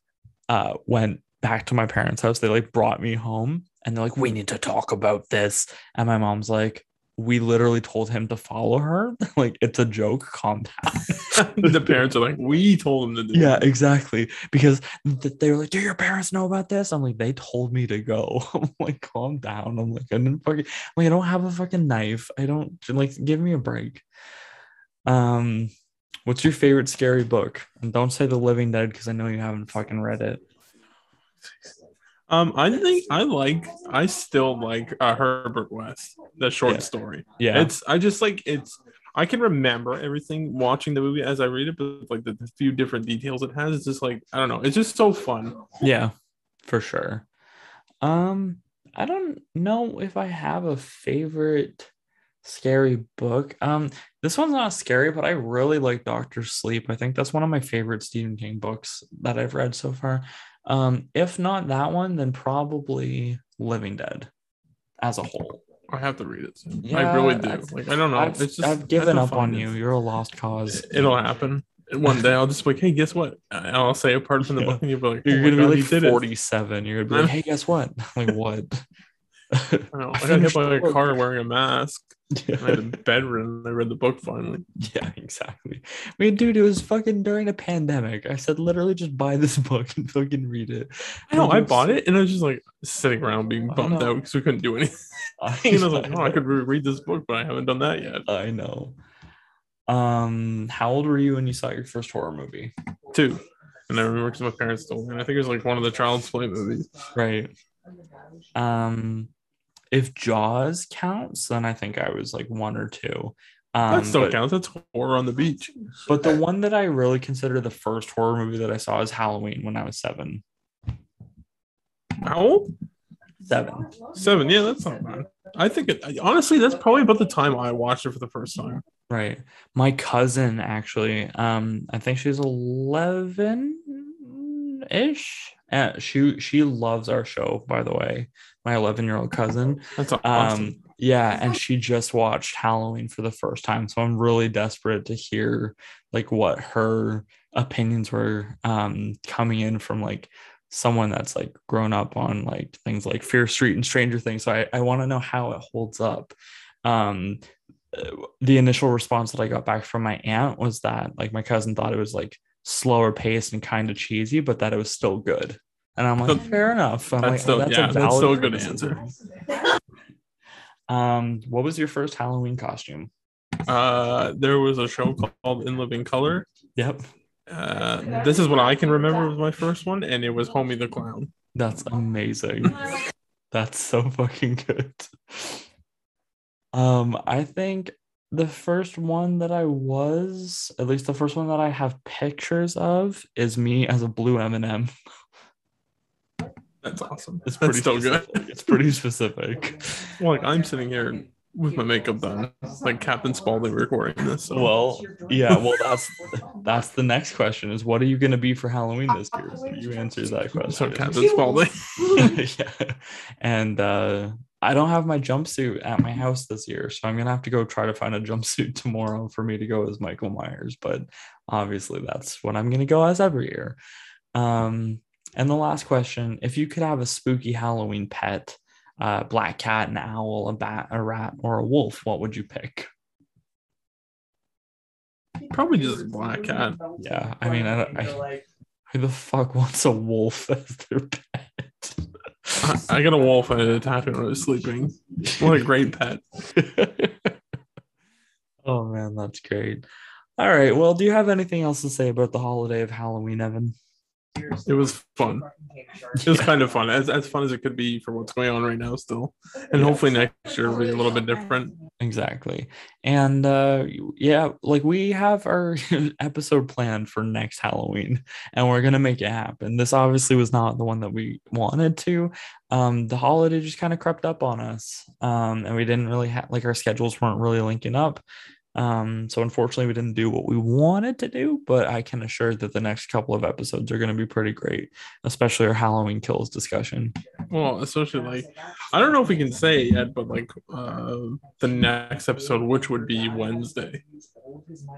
uh went back to my parents' house. They like brought me home and they're like, we need to talk about this. And my mom's like, we literally told him to follow her. like, it's a joke. Calm down. the parents are like, we told him to do. yeah, exactly. Because th- they were like, do your parents know about this? I'm like, they told me to go. I'm like, calm down. I'm like, I didn't fucking, I'm like, I don't have a fucking knife. I don't like, give me a break. Um, what's your favorite scary book? And don't say The Living Dead because I know you haven't fucking read it. Um, I think I like. I still like uh, Herbert West, the short Yeah. story. Yeah. It's. I just like it's. I can remember everything watching the movie as I read it, but like the, the few different details it has, it's just like I don't know. It's just so fun. Yeah, for sure. Um, I don't know if I have a favorite scary book. Um, this one's not scary, but I really like Doctor Sleep. I think that's one of my favorite Stephen King books that I've read so far. Um, if not that one, then probably Living Dead as a whole. I have to read it. Soon. I really do. I've- like I don't know. I've, it's just I've given up on find you. You're a lost cause. It'll happen. One day I'll just be like, hey, guess what? And I'll say a part from the Yeah. book, and you'll be like, You're oh my gonna be like did it. 47. You're gonna be like, hey, guess what? Like, what? I. I I got hit by a car wearing a mask. Yeah. I had a bedridden. I read the book finally. Yeah, exactly. I mean, dude, it was fucking during a pandemic. I said literally just buy this book and fucking read it. I know. I bought it, and I was just like sitting around being bummed out because we couldn't do anything. I, and I was like, oh, I could read this book, but I haven't done that yet. I know. Um, how old were you when you saw your first horror movie? Two. And I remember because my parents told me. And I think it was like one of the Child's Play movies. Right. Um, if Jaws counts, then I think I was like one or two. Um, that still but, counts. That's horror on the beach. but the one that I really consider the first horror movie that I saw is Halloween when I was seven. How old? Seven. Seven. Yeah, that's not bad. I think it, honestly, that's probably about the time I watched it for the first time. Right. My cousin actually, um, I think she's 11 ish. Uh, she she loves our show, by the way. My 11 year old cousin. That's Um, awesome. yeah, and she just watched Halloween for the first time. So I'm really desperate to hear like what her opinions were um coming in from like someone that's like grown up on like things like Fear Street and Stranger Things. So I, I want to know how it holds up. Um uh, the initial response that I got back from my aunt was that like my cousin thought it was like slower paced and kind of cheesy, but that it was still good. And I'm like, So- fair enough. I'm That's like, still- that's yeah, a that's still a good answer. Um, what was your first Halloween costume? Uh, there was a show called In Living Color. Yep, Uh, this is what I can remember was my first one, and it was Homie the Clown. that's amazing. That's so fucking good. Um, I think the first one that I was, at least the first one that I have pictures of, is me as a blue M&M. That's awesome. It's That's pretty still good. specific. It's pretty specific. Well, like I'm sitting here with my makeup done, like Captain Spaulding recording this. So. Well, yeah, well that's that's the next question is what are you gonna be for Halloween this year? So you answer that so question. Captain Spaulding. yeah. And uh I don't have my jumpsuit at my house this year, so I'm gonna have to go try to find a jumpsuit tomorrow for me to go as Michael Myers. But obviously, that's what I'm gonna go as every year. Um, and the last question: If you could have a spooky Halloween pet, uh, black cat, an owl, a bat, a rat, or a wolf, what would you pick? Probably just a black cat. Yeah, I mean, I, I, who the fuck wants a wolf as their pet? I, I got a wolf and it attacked me when I was sleeping. What a great pet. oh man, that's great. All right. Well, do you have anything else to say about the holiday of Halloween, Evan? It was fun. It was kind of fun, as as fun as it could be for what's going on right now, still, and Yeah. hopefully next year will be a little bit different. Exactly. And uh yeah, like we have our episode planned for next Halloween and we're going to make it happen. This obviously was not the one that we wanted to. Um the holiday just kind of crept up on us. Um and we didn't really have like our schedules weren't really linking up. Um so unfortunately we didn't do what we wanted to do, but I can assure that the next couple of episodes are going to be pretty great, especially our Halloween kills discussion. Well, especially like I don't know if we can say it yet, but like uh, the next episode, which would be Wednesday,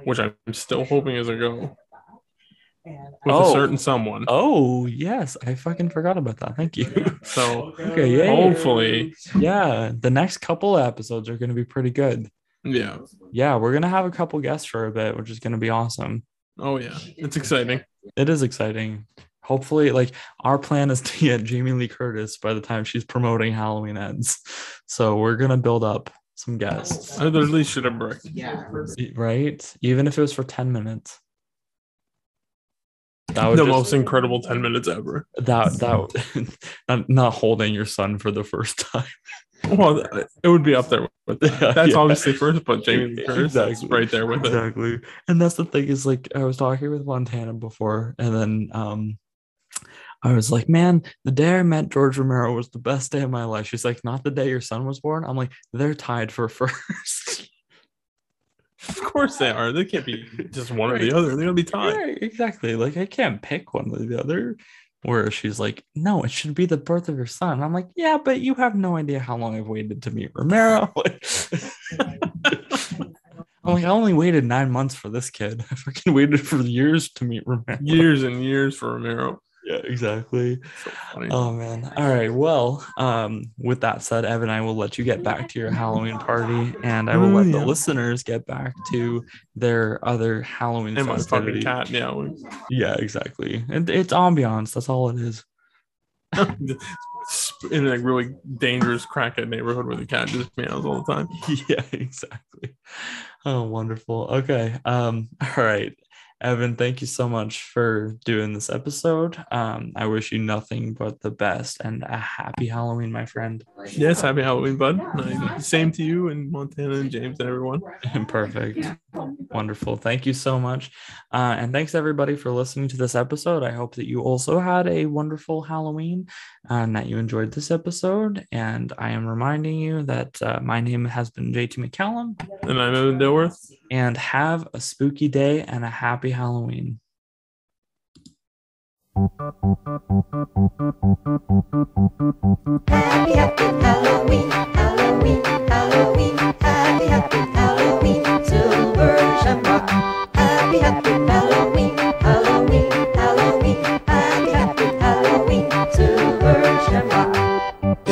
which I'm still hoping is a go with Oh. a certain someone. Oh, yes, I fucking forgot about that. Thank you. So Okay, yeah. hopefully, yeah, the next couple of episodes are going to be pretty good. Yeah. Yeah, we're to have a couple guests for a bit, which is to be awesome. Oh yeah, it's exciting. It is exciting. Hopefully, like our plan is to get Jamie Lee Curtis by the time she's promoting Halloween ends. So we're to build up some guests, I literally should have brick. right? Even if it was for 10 minutes. That would The just- most incredible ten minutes ever. that that not, not holding your son for the first time. Well, it would be up there with. Yeah, That's yeah. obviously first, but Jamie Lee Curtis is Exactly. right there with it. exactly and that's the thing is like i was talking with montana before and then um i was like man the day i met george romero was the best day of my life she's like not the day your son was born i'm like they're tied for first Of course they are. They can't be just one or the other. They're gonna be tied. Right, exactly like i can't pick one or the other where she's like no it should be the birth of your son i'm like yeah but you have no idea how long i've waited to meet romero I'm like, I only waited nine months for this kid. I fucking waited for years to meet Romero. Years and years for Romero. Yeah, exactly. So. Oh man. All right. Well, um, with that said, Evan, I will let you get back to your Halloween party, and I will let the listeners get back to their other Halloween and fucking cat. Yeah. Yeah, exactly. And it's ambiance. That's all it is. in a really dangerous crackhead neighborhood where the cat just meows all the time. yeah, exactly. Oh, wonderful. Okay. Um, all right. Evan, thank you so much for doing this episode. Um, I wish you nothing but the best and a happy Halloween, my friend. Yes, happy Halloween, bud. Uh, Same to you and Montana and James and everyone. Perfect. Wonderful. Thank you so much. Uh, and thanks everybody for listening to this episode. I hope that you also had a wonderful Halloween and that you enjoyed this episode. And I am reminding you that uh, my name has been JT McCallum And I'm Evan Dilworth. and have a spooky day and a happy Halloween. Happy, happy Halloween, Halloween, Halloween. Happy, happy Halloween, silver shamrock. Happy, happy Halloween, Halloween, Halloween. Happy, happy Halloween, silver shamrock.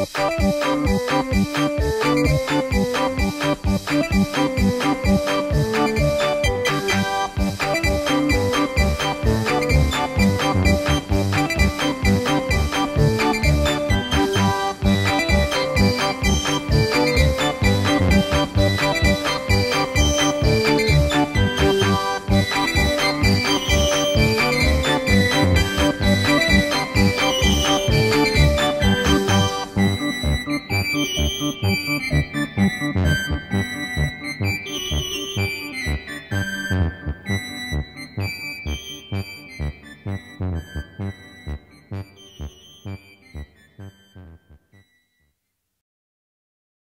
Thank you.